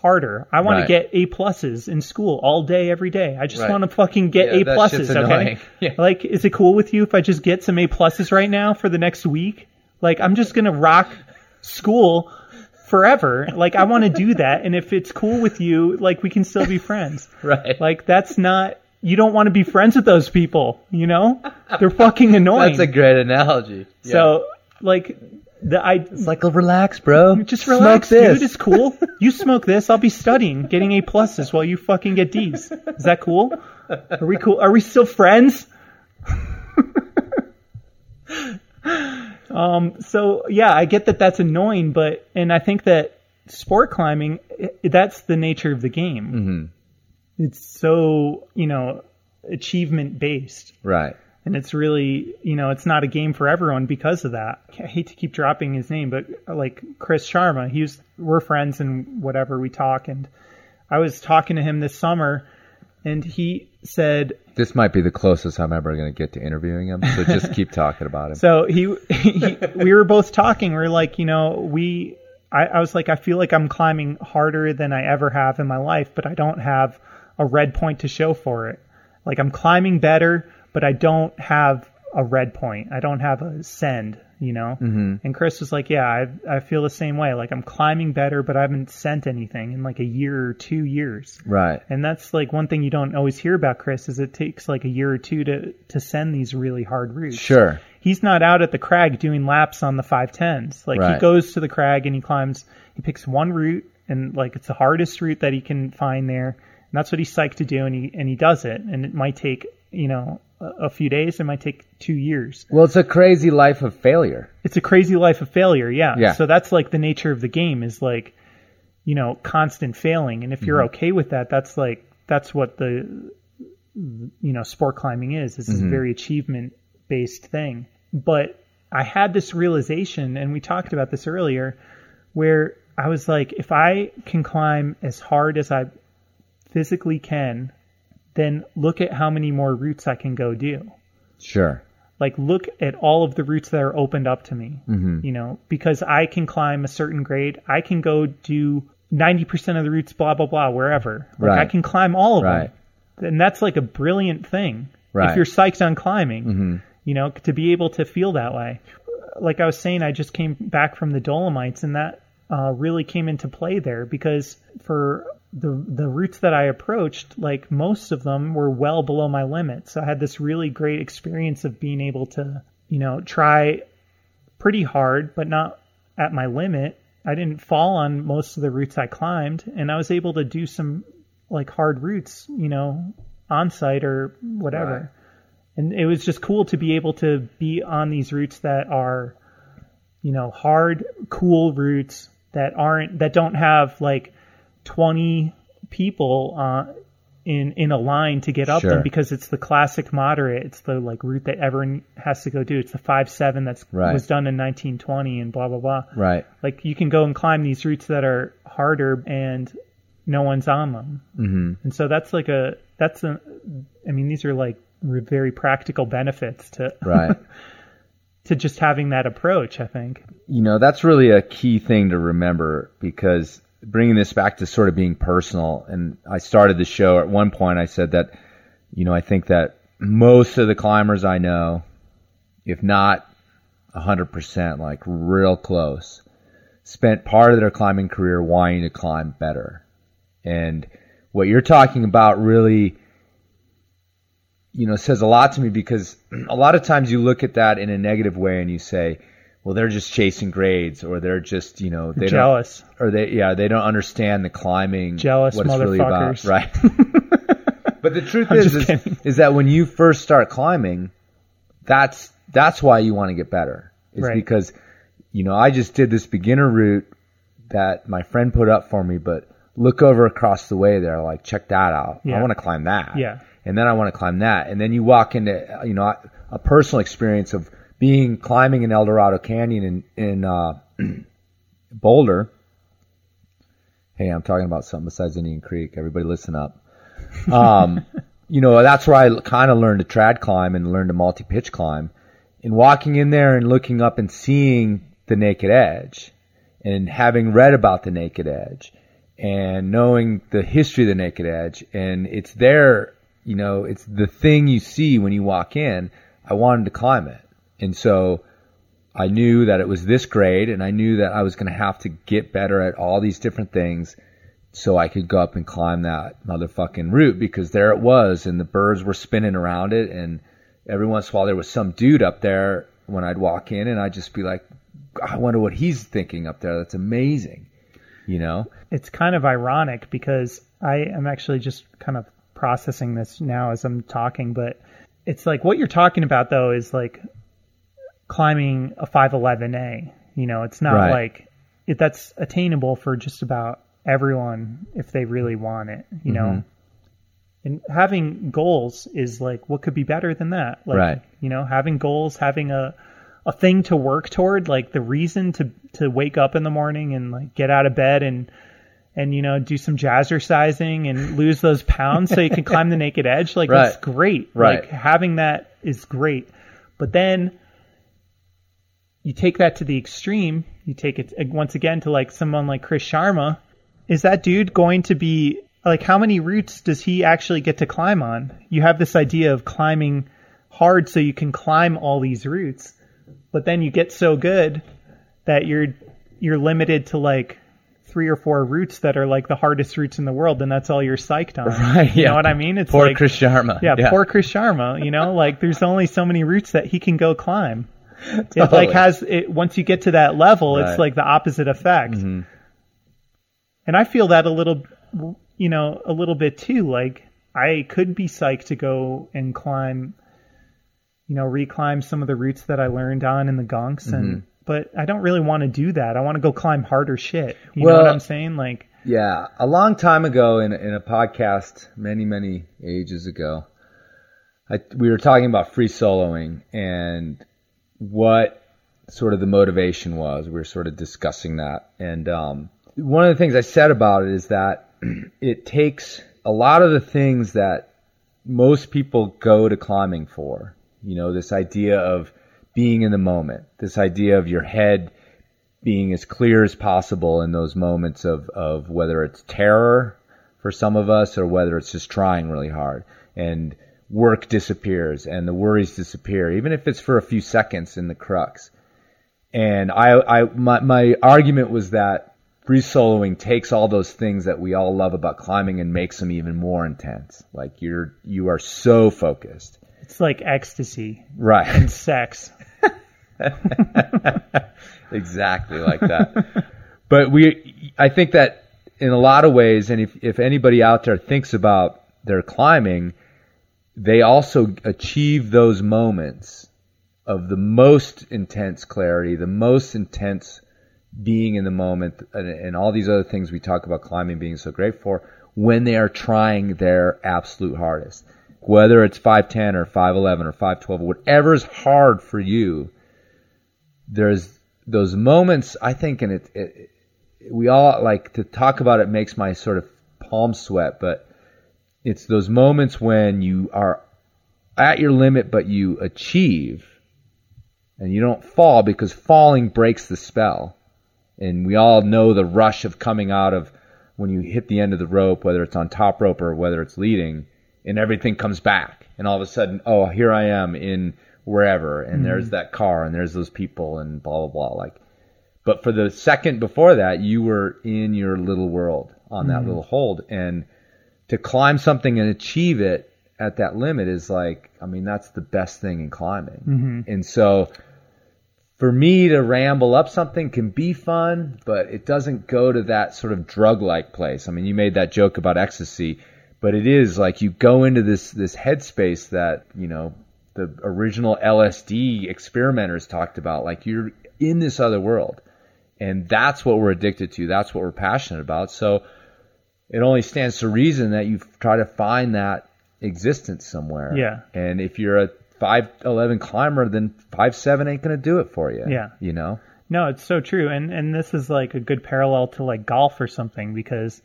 harder. I want Right. to get A pluses in school all day, every day. I just Right. want to fucking get Yeah, A pluses. Okay. Yeah. Like, is it cool with you if I just get some A pluses right now for the next week? Like, I'm just gonna rock school forever. Like, I want to do that, and if it's cool with you, like, we can still be friends. right. Like, that's not. You don't want to be friends with those people. You know, they're fucking annoying. that's a great analogy. so, like, the I it's like, oh, relax, bro. just relax, Smoke this. dude. It's cool. You smoke this. I'll be studying, getting A pluses while you fucking get D's. Is that cool? Are we cool? Are we still friends? um. So yeah, I get that that's annoying, but and I think that sport climbing, i that's the nature of the game. Mm-hmm. It's so you know achievement based. right. And it's really, you know, it's not a game for everyone because of that. I hate to keep dropping his name, but like Chris Sharma, he was, we're friends and whatever we talk. And I was talking to him this summer and he said, This might be the closest I'm ever going to get to interviewing him. So just keep talking about him. so he, he we were both talking. We are like, you know, we, I, I was like, I feel like I'm climbing harder than I ever have in my life, but I don't have a red point to show for it. Like I'm climbing better, but I don't have a red point. I don't have a send, you know? Mm-hmm. And Chris was like, yeah, I, I feel the same way. Like I'm climbing better, but I haven't sent anything in like a year or two years. right. And that's like one thing you don't always hear about Chris is it takes like a year or two to, to send these really hard routes Sure. he's not out at the crag doing laps on the 510s. Like Right. he goes to the crag and he climbs, he picks one route and like it's the hardest route that he can find there. And that's what he's psyched to do and he, and he does it. And it might take, you know, a, few days. It might take two years. Well, it's a crazy life of failure. It's a crazy life of failure. Yeah. Yeah. So that's like the nature of the game is like, you know, constant failing. And if you're Mm-hmm. okay with that, that's like, that's what the, you know, sport climbing is. This is Mm-hmm. a very achievement based thing. But I had this realization, and we talked about this earlier, where I was like, if I can climb as hard as I physically can, then look at how many more routes I can go do Sure. like look at all of the routes that are opened up to me Mm-hmm. you know because i can climb a certain grade i can go do 90% of the routes blah blah blah wherever like i can climb all of Right. them and that's like a brilliant thing Right. if you're psyched on climbing Mm-hmm. you know to be able to feel that way like i was saying i just came back from the dolomites and that uh, really came into play there because for the the routes that I approached, like most of them were well below my limit. So I had this really great experience of being able to, you know, try pretty hard, but not at my limit. I didn't fall on most of the routes I climbed, and I was able to do some like hard routes, you know, on site or whatever. Right. And it was just cool to be able to be on these routes that are, you know, hard, cool routes that aren't that don't have like 20 people uh, in in a line to get up Sure. them because it's the classic moderate. It's the like route that everyone has to go do. It's the five seven that's Right. was done in 1920 and blah blah blah. Right. Like you can go and climb these routes that are harder and no one's on them. Mm-hmm. And so that's like a that's a. I mean, these are like very practical benefits to Right. to just having that approach. I think. you know that's really a key thing to remember because bringing this back to sort of being personal. And i started the show at one point i said that you know i think that most of the climbers i know if not 100% like real close spent part of their climbing career wanting to climb better. And what you're talking about really, you know, says a lot to me because a lot of times you look at that in a negative way and you say, well, they're just chasing grades or they're just, you know, they Jealous. don't, or they, yeah, they don't understand the climbing, Jealous what it's really about, motherfuckers. right? but the truth I'm is, is, is that when you first start climbing, that's that's why you want to get better. Is Right. because you know I just did this beginner route that my friend put up for me, but look over across the way there, like check that out. I want to climb that. Yeah. And then I want to climb that, and then you walk into you know a personal experience of being climbing in El Dorado Canyon in in uh, Boulder. Hey, I'm talking about something besides Indian Creek. Everybody, listen up. Um, you know, that's where I kind of learned to trad climb and learned to multi pitch climb. And walking in there and looking up and seeing the naked edge and having read about the naked edge and knowing the history of the naked edge and it's there, you know, it's the thing you see when you walk in. I wanted to climb it. And so I knew that it was this grade and I knew that I was going to have to get better at all these different things so I could go up and climb that motherfucking route because there it was and the birds were spinning around it and every once in a while there was some dude up there when I'd walk in and I'd just be like, I wonder what he's thinking up there. That's amazing. You know? it's kind of ironic because I am actually just kind of processing this now as I'm talking, but it's like what you're talking about though is like climbing a 511A. You know, it's not Right. like it, that's attainable for just about everyone if they really want it, you Mm-hmm. know. And having goals is like what could be better than that? Like, Right. you know, having goals, having a a thing to work toward, like the reason to to wake up in the morning and like get out of bed and and you know do some jazzercising and lose those pounds so you can climb the naked edge like that's great Right. like having that is great but then you take that to the extreme you take it once again to like someone like chris sharma is that dude going to be like how many routes does he actually get to climb on you have this idea of climbing hard so you can climb all these routes but then you get so good that you're you're limited to like three or four routes that are like the hardest routes in the world, and that's all you're psyched on. Right, You yeah. know what I mean? It's Poor like, Chris Sharma. yeah, poor Chris Sharma. You know, like there's only so many routes that he can go climb. It Totally. like has it once you get to that level, Right. Mm-hmm. it's like the opposite effect. And I feel that a little, you know, a little bit too. Like I could be psyched to go and climb, you know, reclimb some of the routes that I learned on in the gunks, and Mm-hmm. but I don't really want to do that. I want to go climb harder shit. You know what I'm saying? Like, Yeah, a long time ago in in a podcast, many many ages ago, I, we were talking about free soloing and what sort of the motivation was. We were sort of discussing that, and um, one of the things I said about it is that it takes a lot of the things that most people go to climbing for. You know, this idea of being in the moment, this idea of your head being as clear as possible in those moments of, of whether it's terror for some of us or whether it's just trying really hard and work disappears and the worries disappear, even if it's for a few seconds in the crux. And I, I my, my argument was that free soloing takes all those things that we all love about climbing and makes them even more intense. Like you're you are so focused. it's like ecstasy Right. and sex. exactly like that. but we, I think that in a lot of ways, and if, if anybody out there thinks about their climbing, they also achieve those moments of the most intense clarity, the most intense being in the moment, and, and all these other things we talk about climbing being so great for when they are trying their absolute hardest. Whether it's 5'10 or 5'11 or 5'12, whatever is hard for you, there's those moments I think and it, it we all like to talk about it makes my sort of palm sweat but it's those moments when you are at your limit but you achieve and you don't fall because falling breaks the spell. And we all know the rush of coming out of when you hit the end of the rope whether it's on top rope or whether it's leading and everything comes back. And all of a sudden oh here I am in wherever and mm-hmm. there's that car and there's those people and blah blah blah. Like but for the second before that you were in your little world on that mm-hmm. little hold. And to climb something and achieve it at that limit is like, I mean, that's the best thing in climbing. Mm-hmm. And so for me to ramble up something can be fun, but it doesn't go to that sort of drug like place. I mean, you made that joke about ecstasy, but it is like you go into this, this headspace that, you know, the original LSD experimenters talked about. Like you're in this other world. And that's what we're addicted to. That's what we're passionate about. So it only stands to reason that you try to find that existence somewhere. Yeah. And if you're a five eleven climber, then five seven ain't gonna do it for you. Yeah. You know. No, it's so true, and and this is like a good parallel to like golf or something because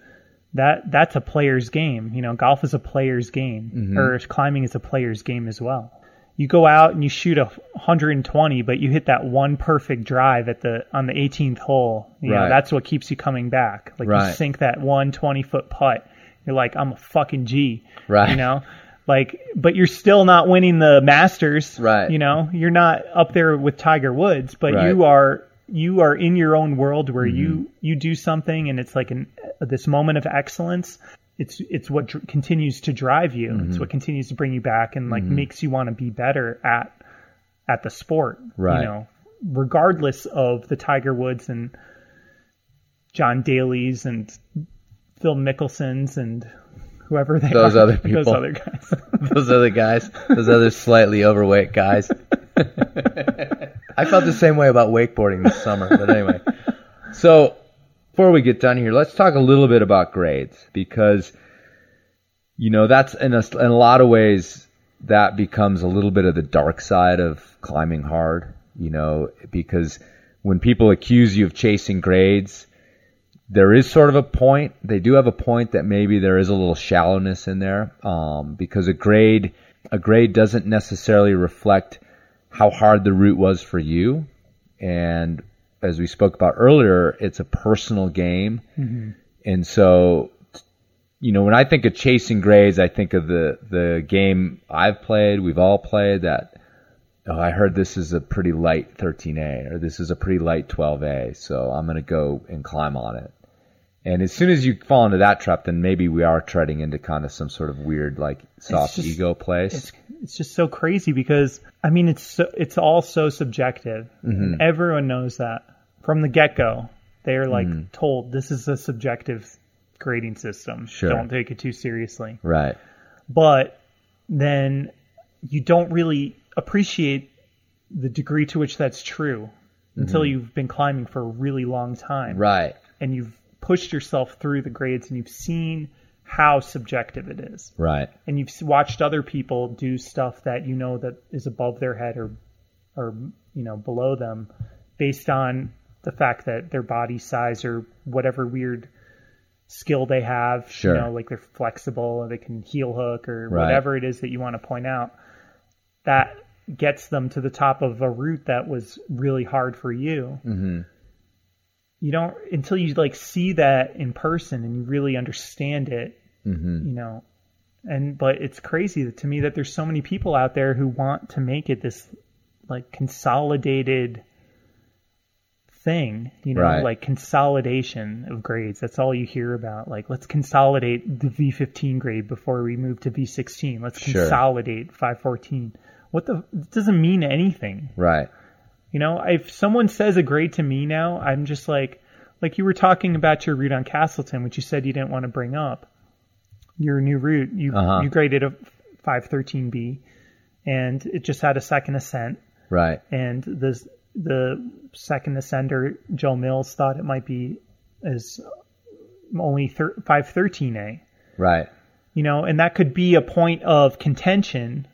that that's a player's game. You know, golf is a player's game, mm-hmm. or climbing is a player's game as well. You go out and you shoot a 120, but you hit that one perfect drive at the on the 18th hole. You know, Right. that's what keeps you coming back. Like you sink that one 20 foot putt. You're like, I'm a fucking G. Right. You know, like, but you're still not winning the Masters. Right. You know, you're not up there with Tiger Woods, but Right. you are you are in your own world where you Mm-hmm. you do something and it's like an this moment of excellence. It's it's what dr- continues to drive you. Mm-hmm. It's what continues to bring you back and like makes you want to be better at at the sport. Right. You know, regardless of the Tiger Woods and John Daly's and Phil Mickelson's and whoever they Those are. other Those other guys. those other guys, those other slightly overweight guys. I felt the same way about wakeboarding this summer, but anyway. So, before we get done here, let's talk a little bit about grades because, you know, that's in a, in a lot of ways that becomes a little bit of the dark side of climbing hard, you know, because when people accuse you of chasing grades, there is sort of a point. They do have a point that maybe there is a little shallowness in there, um, because a grade a grade doesn't necessarily reflect how hard the route was for you. And as we spoke about earlier, it's a personal game, and so you know when I think of chasing grades, I think of the the game I've played, we've all played that. Oh, I heard this is a pretty light 13A or this is a pretty light 12A, so I'm going to go and climb on it. And as soon as you fall into that trap, then maybe we are treading into kind of some sort of weird, like soft just- ego place. it's it's just so crazy because I mean it's so, it's all so subjective. Mm-hmm. Everyone knows that from the get go. They're like told this is a subjective grading system. Sure. Don't take it too seriously. right. But then you don't really appreciate the degree to which that's true until you've been climbing for a really long time. Mm-hmm. Right. And you've pushed yourself through the grades and you've seen how subjective it is Right. and you've watched other people do stuff that you know that is above their head or or you know below them based on the fact that their body size or whatever weird skill they have Sure. you know like they're flexible or they can heel hook or Right. whatever it is that you want to point out that gets them to the top of a route that was really hard for you Mm-hmm. you don't until you like see that in person and you really understand it Mm-hmm. you know and but it's crazy to me that there's so many people out there who want to make it this like consolidated thing you know Right. like consolidation of grades that's all you hear about like let's consolidate the v15 grade before we move to v16 let's Sure. consolidate 514 what the it doesn't mean anything Right. you know, if someone says a grade to me now, I'm just like, like you were talking about your route on Castleton, which you said you didn't want to bring up. Your new route, you Uh-huh. you graded a 513B, and it just had a second ascent, Right. and the the second ascender Joe Mills thought it might be as only thir- 513A Right. you know, and that could be a point of contention,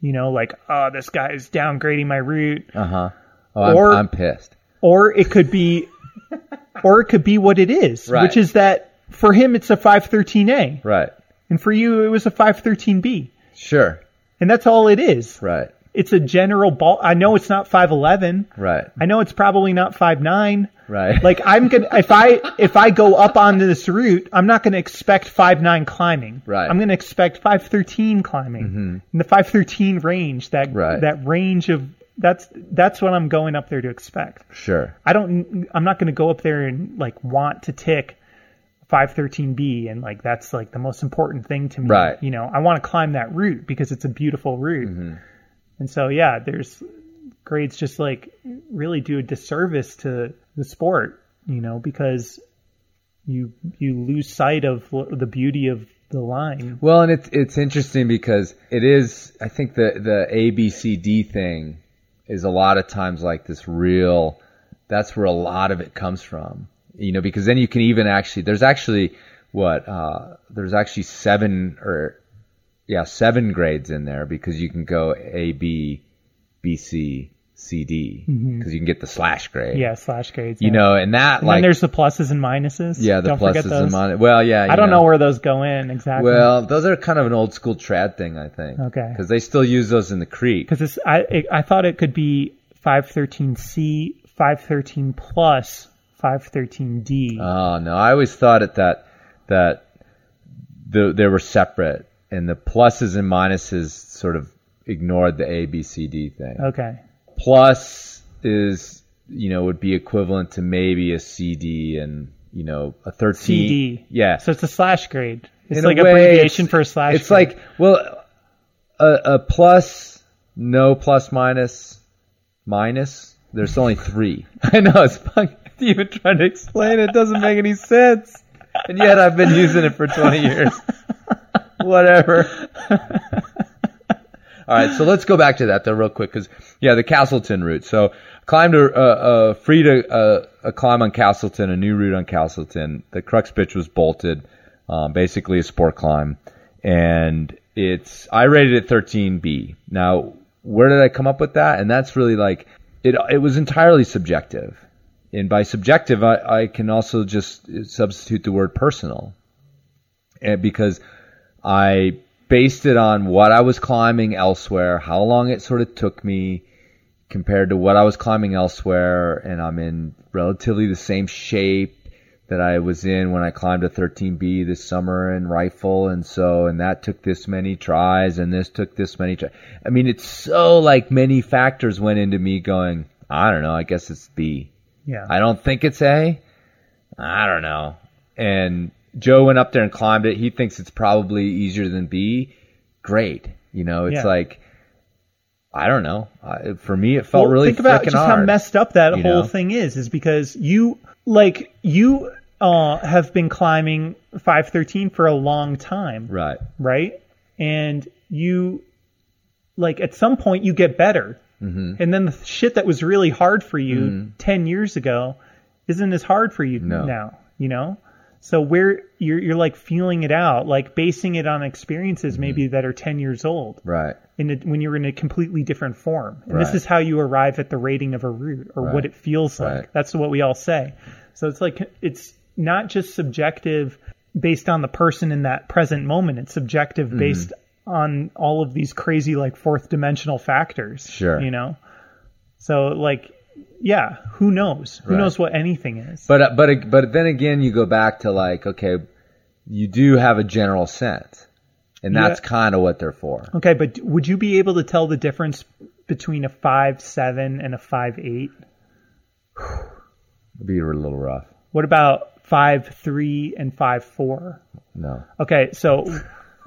you know, like, oh, this guy is downgrading my route, Uh huh. Oh, I'm, Or- I'm pissed. or it could be, or it could be what it is, Right. which is that for him it's a 513A, Right. and for you it was a 513B, Sure. and that's all it is. Right. It's a general ball. I know it's not 511. Right. I know it's probably not five nine. Right. Like I'm gonna if I if I go up on this route, I'm not gonna expect five nine climbing. Right. I'm gonna expect five thirteen climbing in the five thirteen range. That Right. that range of that's that's what I'm going up there to expect. sure. I don't. I'm not gonna go up there and like want to tick 513B and like that's like the most important thing to me. Right. You know, I want to climb that route because it's a beautiful route. Mm-hmm. And so yeah, there's grades just like really do a disservice to the sport, you know, because you you lose sight of the beauty of the line. Well, and it's it's interesting because it is. I think the the A B C D thing is a lot of times like this real. That's where a lot of it comes from, you know, because then you can even actually. There's actually what uh, there's actually seven or yeah seven grades in there because you can go A B B C C D mm-hmm. because you can get the slash grade. Yeah, slash grades. You yeah. know, and that And like then there's the pluses and minuses. yeah the Don't forget pluses those. and minuses. Well, yeah, I don't know. where those go in exactly. Well, those are kind of an old school trad thing, I think. Okay. Because they still use those in the creek. because I it, I thought it could be 513C, 513 plus, 513D. Oh no, I always thought it that that the, they were separate, and the pluses and minuses sort of ignored the A B C D thing. okay. Plus is you know would be equivalent to maybe a CD and you know a thirteen. CD. Yeah. So it's a slash grade. It's In a like way, abbreviation for a slash. It's grade. like well, a, a plus, no plus minus, minus. There's only three. I know it's. Even trying to explain it doesn't make any sense, and yet I've been using it for 20 years. Whatever. All right, so let's go back to that though, real quick, because yeah, the Castleton route. So climbed a, a, a free to a, a climb on Castleton, a new route on Castleton. The crux pitch was bolted, um, basically a sport climb, and it's I rated it 13B. Now, where did I come up with that? And that's really like it. It was entirely subjective, and by subjective, I, I can also just substitute the word personal, and because I based it on what I was climbing elsewhere, how long it sort of took me compared to what I was climbing elsewhere, and I'm in relatively the same shape that I was in when I climbed a 13B this summer in rifle, and so and that took this many tries, and this took this many tries. I mean, it's so like many factors went into me going. I don't know. I guess it's B. yeah. I don't think it's A. I don't know. And Joe went up there and climbed it. He thinks it's probably easier than B. Great. You know, it's Yeah. like I don't know. I, for me, it felt Well, really think about just hard. how messed up that whole know? thing is. Is because you like you uh, have been climbing 513 for a long time, Right. right? And you like at some point you get better, Mm-hmm. and then the shit that was really hard for you 10 years ago isn't as hard for you No. now. You know. So where you're you're like feeling it out, like basing it on experiences maybe that are 10 years old Right. in a, when you're in a completely different form. And this is how you arrive at the rating of a route or Right. what it feels like. Right. That's what we all say. So it's like it's not just subjective based on the person in that present moment. It's subjective Mm-hmm. based on all of these crazy like fourth dimensional factors. Sure. You know. So like yeah, who knows? Who Right. knows what anything is? But uh, but but then again, you go back to like okay, you do have a general sense, and that's kind of what they're for. okay, but would you be able to tell the difference between a five seven and a five eight? It'd be a little rough. What about five three and five four? No. Okay, so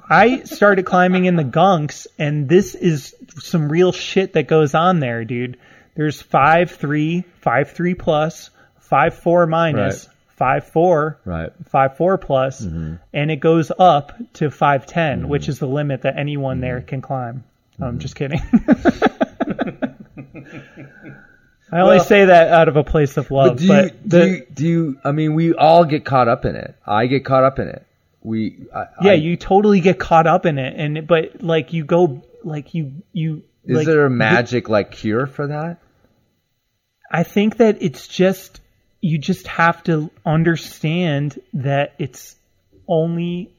I started climbing in the gunks, and this is some real shit that goes on there, dude. There's five three, five three plus, five four minus, Right. five four, Right. five four plus, mm-hmm. and it goes up to five which mm-hmm. is the limit that anyone there mm-hmm. can climb. I'm just kidding. I only Well- say that out of a place of love, But do you, but do you, do you, I mean, we all get caught up in it. I get caught up in it. We, I, yeah, I- you totally get caught up in it, and but like you go, like you you. is like, there a magic like cure for that? I think that it's just you just have to understand that it's only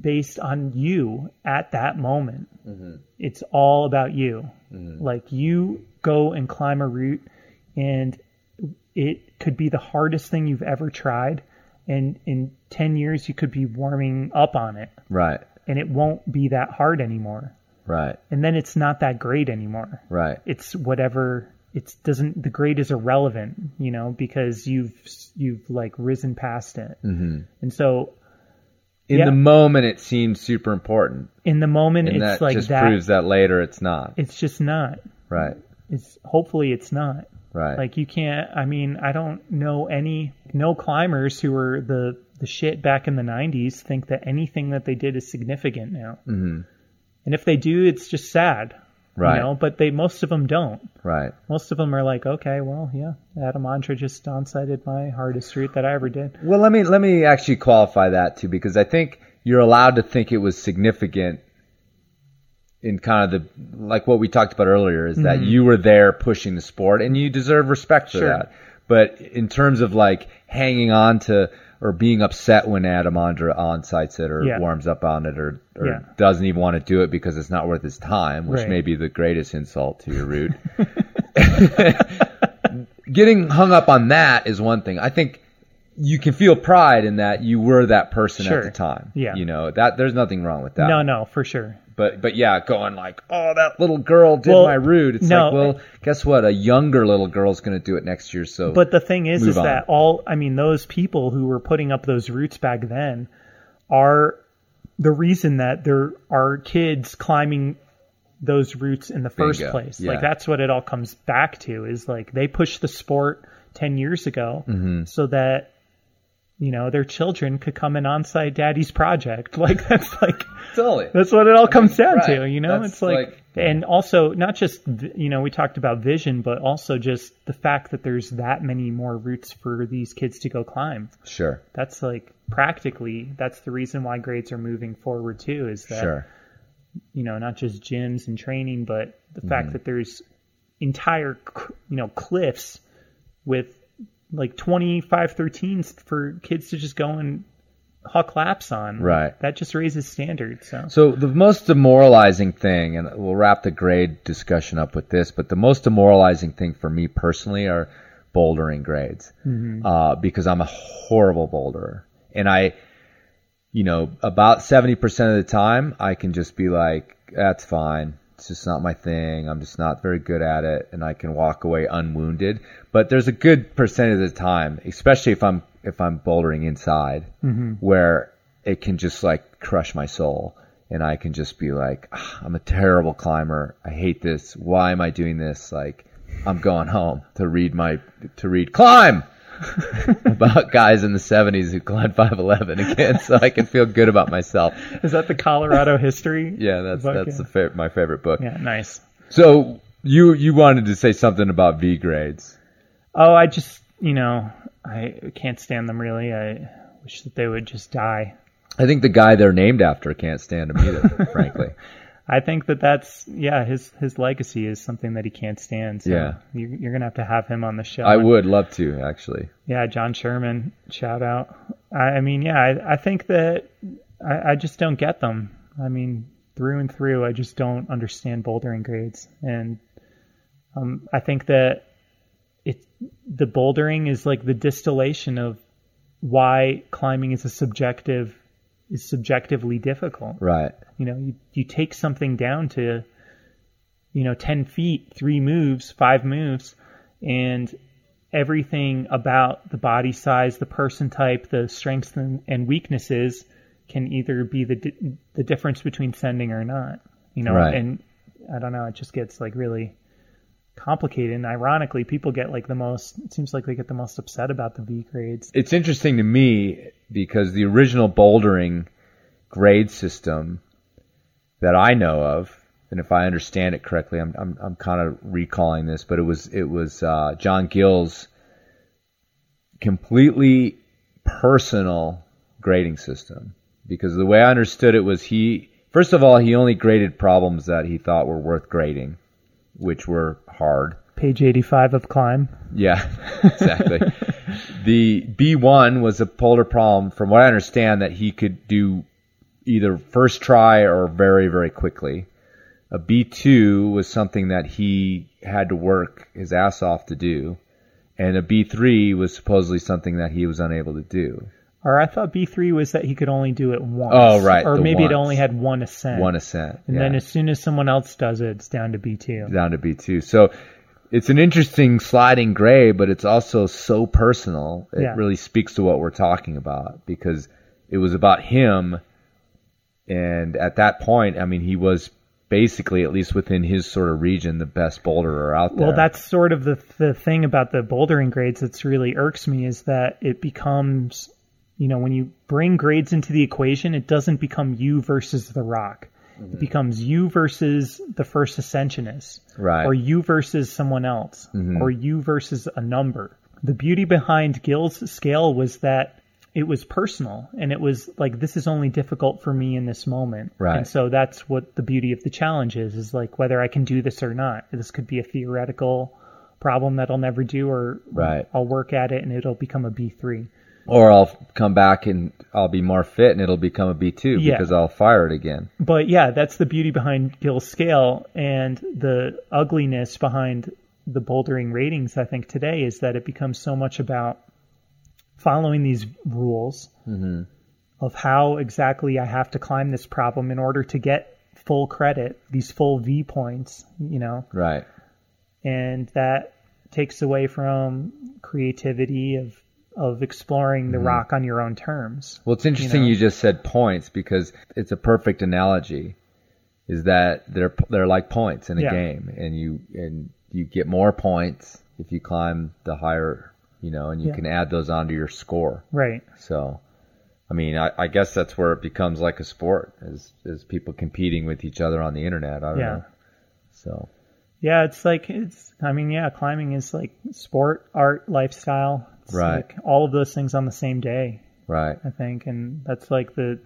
based on you at that moment. Mm-hmm. It's all about you. Mm-hmm. Like you go and climb a route, and it could be the hardest thing you've ever tried. And in 10 years, you could be warming up on it, Right. and it won't be that hard anymore. Right. And then it's not that great anymore. Right. It's whatever it's doesn't the grade is irrelevant, you know, because you've you've like risen past it, mm-hmm. and so in Yeah. the moment it seems super important, in the moment and it's that like just that. proves that later it's not. It's just not. right, It's hopefully it's not. right. Like you can't. I mean, I don't know any no climbers who were the the shit back in the '90s think that anything that they did is significant now. Mm-hmm. And if they do, it's just sad. Right. You know, but they most of them don't. right. Most of them are like, okay, well, yeah, Adam Ondra just onside my hardest route that I ever did. Well, let me let me actually qualify that too, because I think you're allowed to think it was significant in kind of the like what we talked about earlier is that you were there pushing the sport, and you deserve respect for Mm-hmm. Sure. that. But in terms of like hanging on to or being upset when Adam Ondra onsights it or Yeah. warms up on it or, or Yeah. doesn't even want to do it because it's not worth his time, which Right. may be the greatest insult to your route. Getting hung up on that is one thing. I think you can feel pride in that you were that person Sure. at the time. Yeah. You know, that there's nothing wrong with that. No, no, for sure. But but yeah, going like, oh, that little girl did Well, my route. It's no. like, well, guess what? A younger little girl's going to do it next year. So, But the thing is, is on. that all I mean, those people who were putting up those routes back then are the reason that there are kids climbing those routes in the first Bingo. place. Yeah. Like that's what it all comes back to is like they pushed the sport 10 years ago Mm-hmm. so that you know their children could come and onsight daddy's project. Like that's like totally. that's what it all comes down right. to, you know. That's it's like, like- and also not just you know we talked about vision, but also just the fact that there's that many more routes for these kids to go climb. Sure, That's like practically that's the reason why grades are moving forward too. Is that sure. you know not just gyms and training, but the Mm-hmm. fact that there's entire you know cliffs with like 25 13s for kids to just go and huck laps on. Right. That just raises standards. So. So the most demoralizing thing, and we'll wrap the grade discussion up with this, but the most demoralizing thing for me personally are bouldering grades, uh, because I'm a horrible boulderer, and I, you know, about seventy percent of the time I can just be like, that's fine. It's just not my thing. I'm just not very good at it, and I can walk away unwounded. But there's a good percent of the time, especially if I'm if I'm bouldering inside, where it can just like crush my soul, and I can just be like, "Ah, I'm a terrible climber. I hate this. Why am I doing this? Like, I'm going home to read my to read climb about guys in the 70s who climbed 511 again, so I can feel good about myself. Is that the Colorado history? Yeah, that's book? that's yeah. fa- my favorite book. Yeah, nice. So you you wanted to say something about V grades? Oh, I just you know I can't stand them really. I wish that they would just die. I think the guy they're named after can't stand them either, frankly. I think that that's yeah his his legacy is something that he can't stand. So Yeah. you're, you're gonna have to have him on the show. I And, would love to actually. Yeah, John Sherman, shout out. I, I mean, yeah, I, I think that I, I just don't get them. I mean, through and through, I just don't understand bouldering grades, and um, I think that it the bouldering is like the distillation of why climbing is a subjective is subjectively difficult. Right. You know, you, you take something down to, you know, 10 feet, three moves, five moves, and everything about the body size, the person type, the strengths and, weaknesses can either be the di- the difference between sending or not. You know, Right. and I don't know, it just gets like really complicated. And ironically, people get like the most. It seems like they get the most upset about the V grades. It's interesting to me because the original bouldering grade system that I know of, and if I understand it correctly, I'm I'm, I'm kind of recalling this, but it was it was uh, John Gill's completely personal grading system because the way I understood it was he first of all he only graded problems that he thought were worth grading, which were hard. Page 85 of Climb. Yeah, exactly. the B1 was a boulder problem, from what I understand, that he could do either first try or very, very quickly. A B2 was something that he had to work his ass off to do. And a B3 was supposedly something that he was unable to do. Or I thought B3 was that he could only do it once. Oh, right, Or maybe it only had one ascent. One ascent. And yeah. then as soon as someone else does it, it's down to B2. down to B2. So it's an interesting sliding grade, but it's also so personal. It Yeah. really speaks to what we're talking about because it was about him. And at that point, I mean, he was basically, at least within his sort of region, the best boulderer out there. Well, that's sort of the the thing about the bouldering grades that's really irks me is that it becomes, you know, when you bring grades into the equation, it doesn't become you versus the rock. It mm-hmm. becomes you versus the first ascensionist, Right. or you versus someone else, mm-hmm. or you versus a number. The beauty behind Gill's scale was that it was personal, and it was like this is only difficult for me in this moment, Right. and so that's what the beauty of the challenge is: is like whether I can do this or not. This could be a theoretical problem that I'll never do, or Right. I'll work at it and it'll become a B three. Or I'll come back and I'll be more fit and it'll become a B2 Yeah. because I'll fire it again. but yeah, that's the beauty behind Gill's scale and the ugliness behind the bouldering ratings. I think today is that it becomes so much about following these rules mm-hmm. of how exactly I have to climb this problem in order to get full credit, these full V points, you know, Right. and that takes away from creativity of of exploring the mm-hmm. rock on your own terms. Well, it's interesting know? you, just said points because it's a perfect analogy. Is that they're they're like points in a Yeah. game, and you and you get more points if you climb the higher, you know, and you Yeah. can add those onto your score. Right. So, I mean, I, I guess that's where it becomes like a sport, is is people competing with each other on the internet. I don't Yeah. know. So, Yeah, it's like it's. I mean, yeah, climbing is like sport, art, lifestyle. It's Right. Like all of those things on the same day, right, I think, and that's like the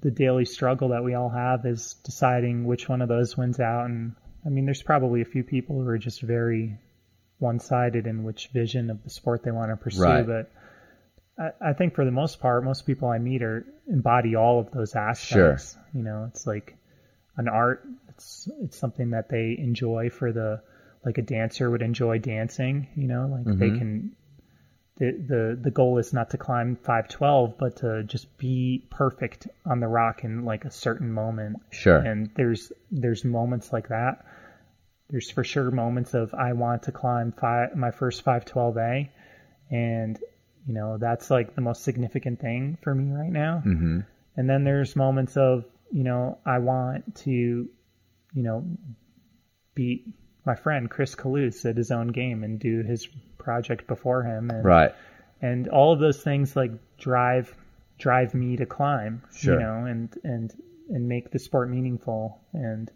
the daily struggle that we all have is deciding which one of those wins out. And I mean, there's probably a few people who are just very one-sided in which vision of the sport they want to pursue, Right. but. I, I think for the most part, most people I meet are embody all of those aspects. Sure. You know, it's like an art. It's it's something that they enjoy for the like a dancer would enjoy dancing. You know, like they mm-hmm. can. The, the the goal is not to climb 512 but to just be perfect on the rock in like a certain moment. Sure, and there's there's moments like that. There's for sure moments of i want to climb five, my first 512a and you know that's like the most significant thing for me right now. Mm-hmm. and then there's moments of you know i want to you know beat my friend chris Kalous at his own game and do his project before him and right, and all of those things like drive drive me to climb Sure. you know and and and make the sport meaningful and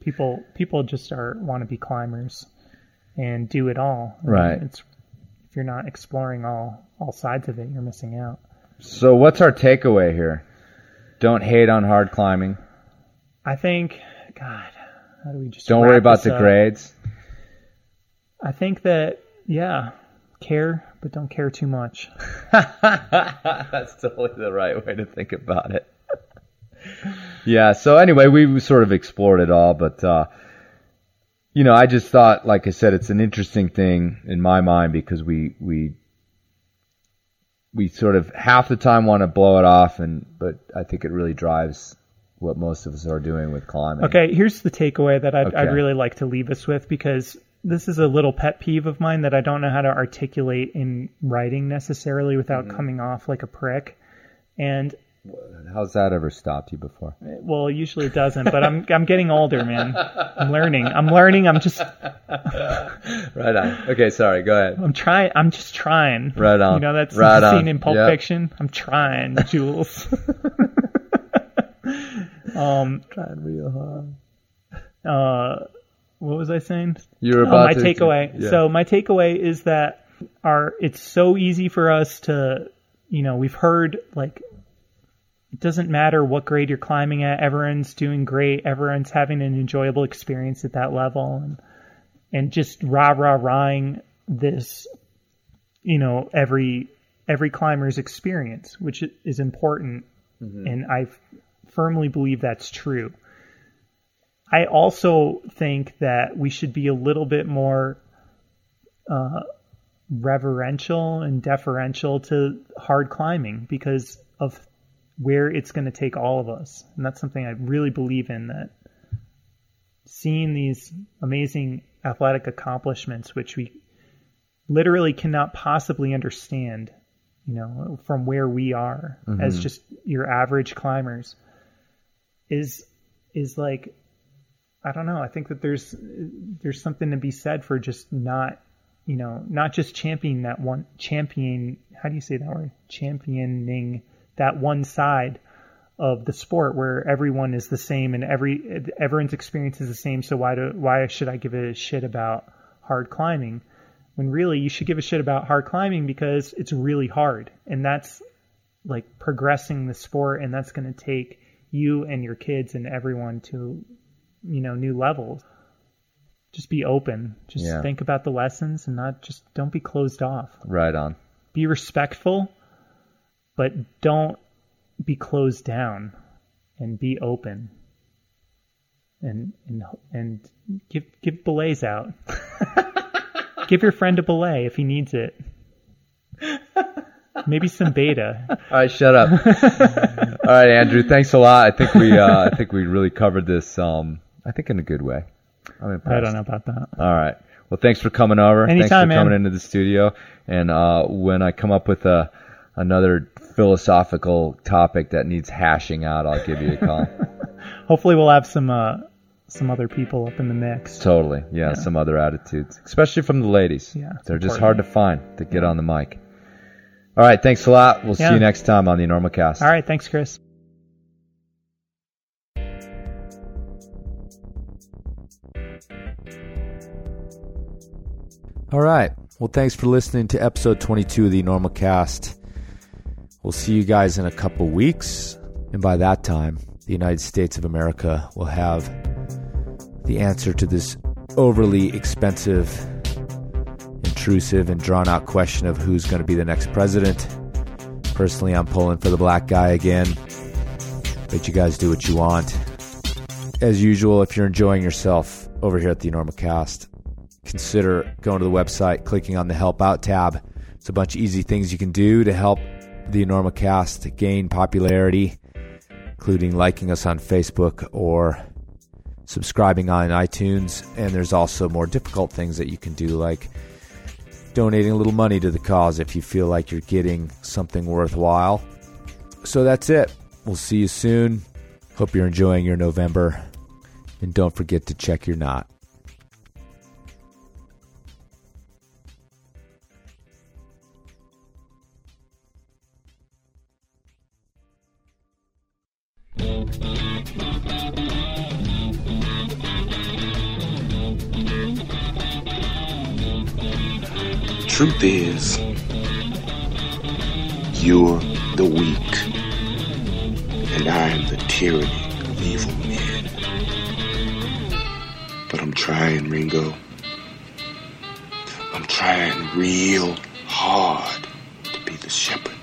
people people just are want to be climbers and do it all. Right. It's if you're not exploring all all sides of it you're missing out So, what's our takeaway here? Don't hate on hard climbing. i think god how do we just Don't worry about the up? grades. i think that yeah care but don't care too much That's totally the right way to think about it. yeah. So anyway, we sort of explored it all, but uh, you know, I just thought, like I said, it's an interesting thing in my mind because we we we sort of half the time want to blow it off, and but I think it really drives what most of us are doing with climbing. Okay, here's the takeaway that I'd, I'd really like to leave us with because this is a little pet peeve of mine that I don't know how to articulate in writing necessarily without Mm-hmm. coming off like a prick. And How's that ever stopped you before? well, usually it doesn't, but I'm I'm getting older, man. I'm learning. I'm learning. I'm just Right on. Okay, sorry. Go ahead. I'm trying. I'm just trying. Right on. You know that's Right scene in Pulp Yep. Fiction. I'm trying, Jules. um, Trying real hard. uh, what was I saying? You're Oh, my to takeaway. Yeah. So my takeaway is that our it's so easy for us to, you know, we've heard like it doesn't matter what grade you're climbing at, everyone's doing great, everyone's having an enjoyable experience at that level, and and just rah rah rahing this, you know, every every climber's experience, which is important, and I firmly believe that's true. I also think that we should be a little bit more uh, reverential and deferential to hard climbing because of where it's going to take all of us. And that's something I really believe in that seeing these amazing athletic accomplishments, which we literally cannot possibly understand, you know, from where we are mm-hmm. as just your average climbers, is is like I don't know. I think that there's there's something to be said for just not you know not just championing that one champion. How do you say that word? Championing that one side of the sport where everyone is the same and every everyone's experience is the same. So why do why should I give a shit about hard climbing? When really you should give a shit about hard climbing because it's really hard and that's like progressing the sport and that's going to take you and your kids and everyone to you know new levels. Just be open. Just yeah. think about the lessons and not just don't be closed off. Right on. Be respectful, but don't be closed down and be open and and and give give belays out. give your friend a belay if he needs it. Maybe some beta. All right, shut up. All right, Andrew. Thanks a lot. I think we uh, I think we really covered this. Um, I think in a good way. I'm impressed. I don't know about that. All right. Well, thanks for coming over. Anytime, thanks for man. coming into the studio. And uh, when I come up with a another philosophical topic that needs hashing out, I'll give you a call. Hopefully, we'll have some uh, some other people up in the mix. Totally, yeah, yeah, some other attitudes, especially from the ladies. Yeah, they're just hard to find to get on the mic. All right, thanks a lot. We'll yeah. see you next time on the Enormocast. All right, thanks, Chris. All right. Well, thanks for listening to episode 22 of the Enormocast. We'll see you guys in a couple weeks. And by that time, the United States of America will have the answer to this overly expensive, intrusive, and drawn out question of who's going to be the next president. Personally, I'm pulling for the black guy again. But you guys do what you want. As usual, if you're enjoying yourself over here at the Enormocast, consider going to the website, clicking on the Help Out tab. It's a bunch of easy things you can do to help the Enormocast gain popularity, including liking us on Facebook or subscribing on iTunes. And there's also more difficult things that you can do, like donating a little money to the cause if you feel like you're getting something worthwhile. So that's it. We'll see you soon. Hope you're enjoying your November. And don't forget to check your knot. Truth is, you're the weak, and I am the tyranny of evil men. But I'm trying, Ringo. I'm trying real hard to be the shepherd.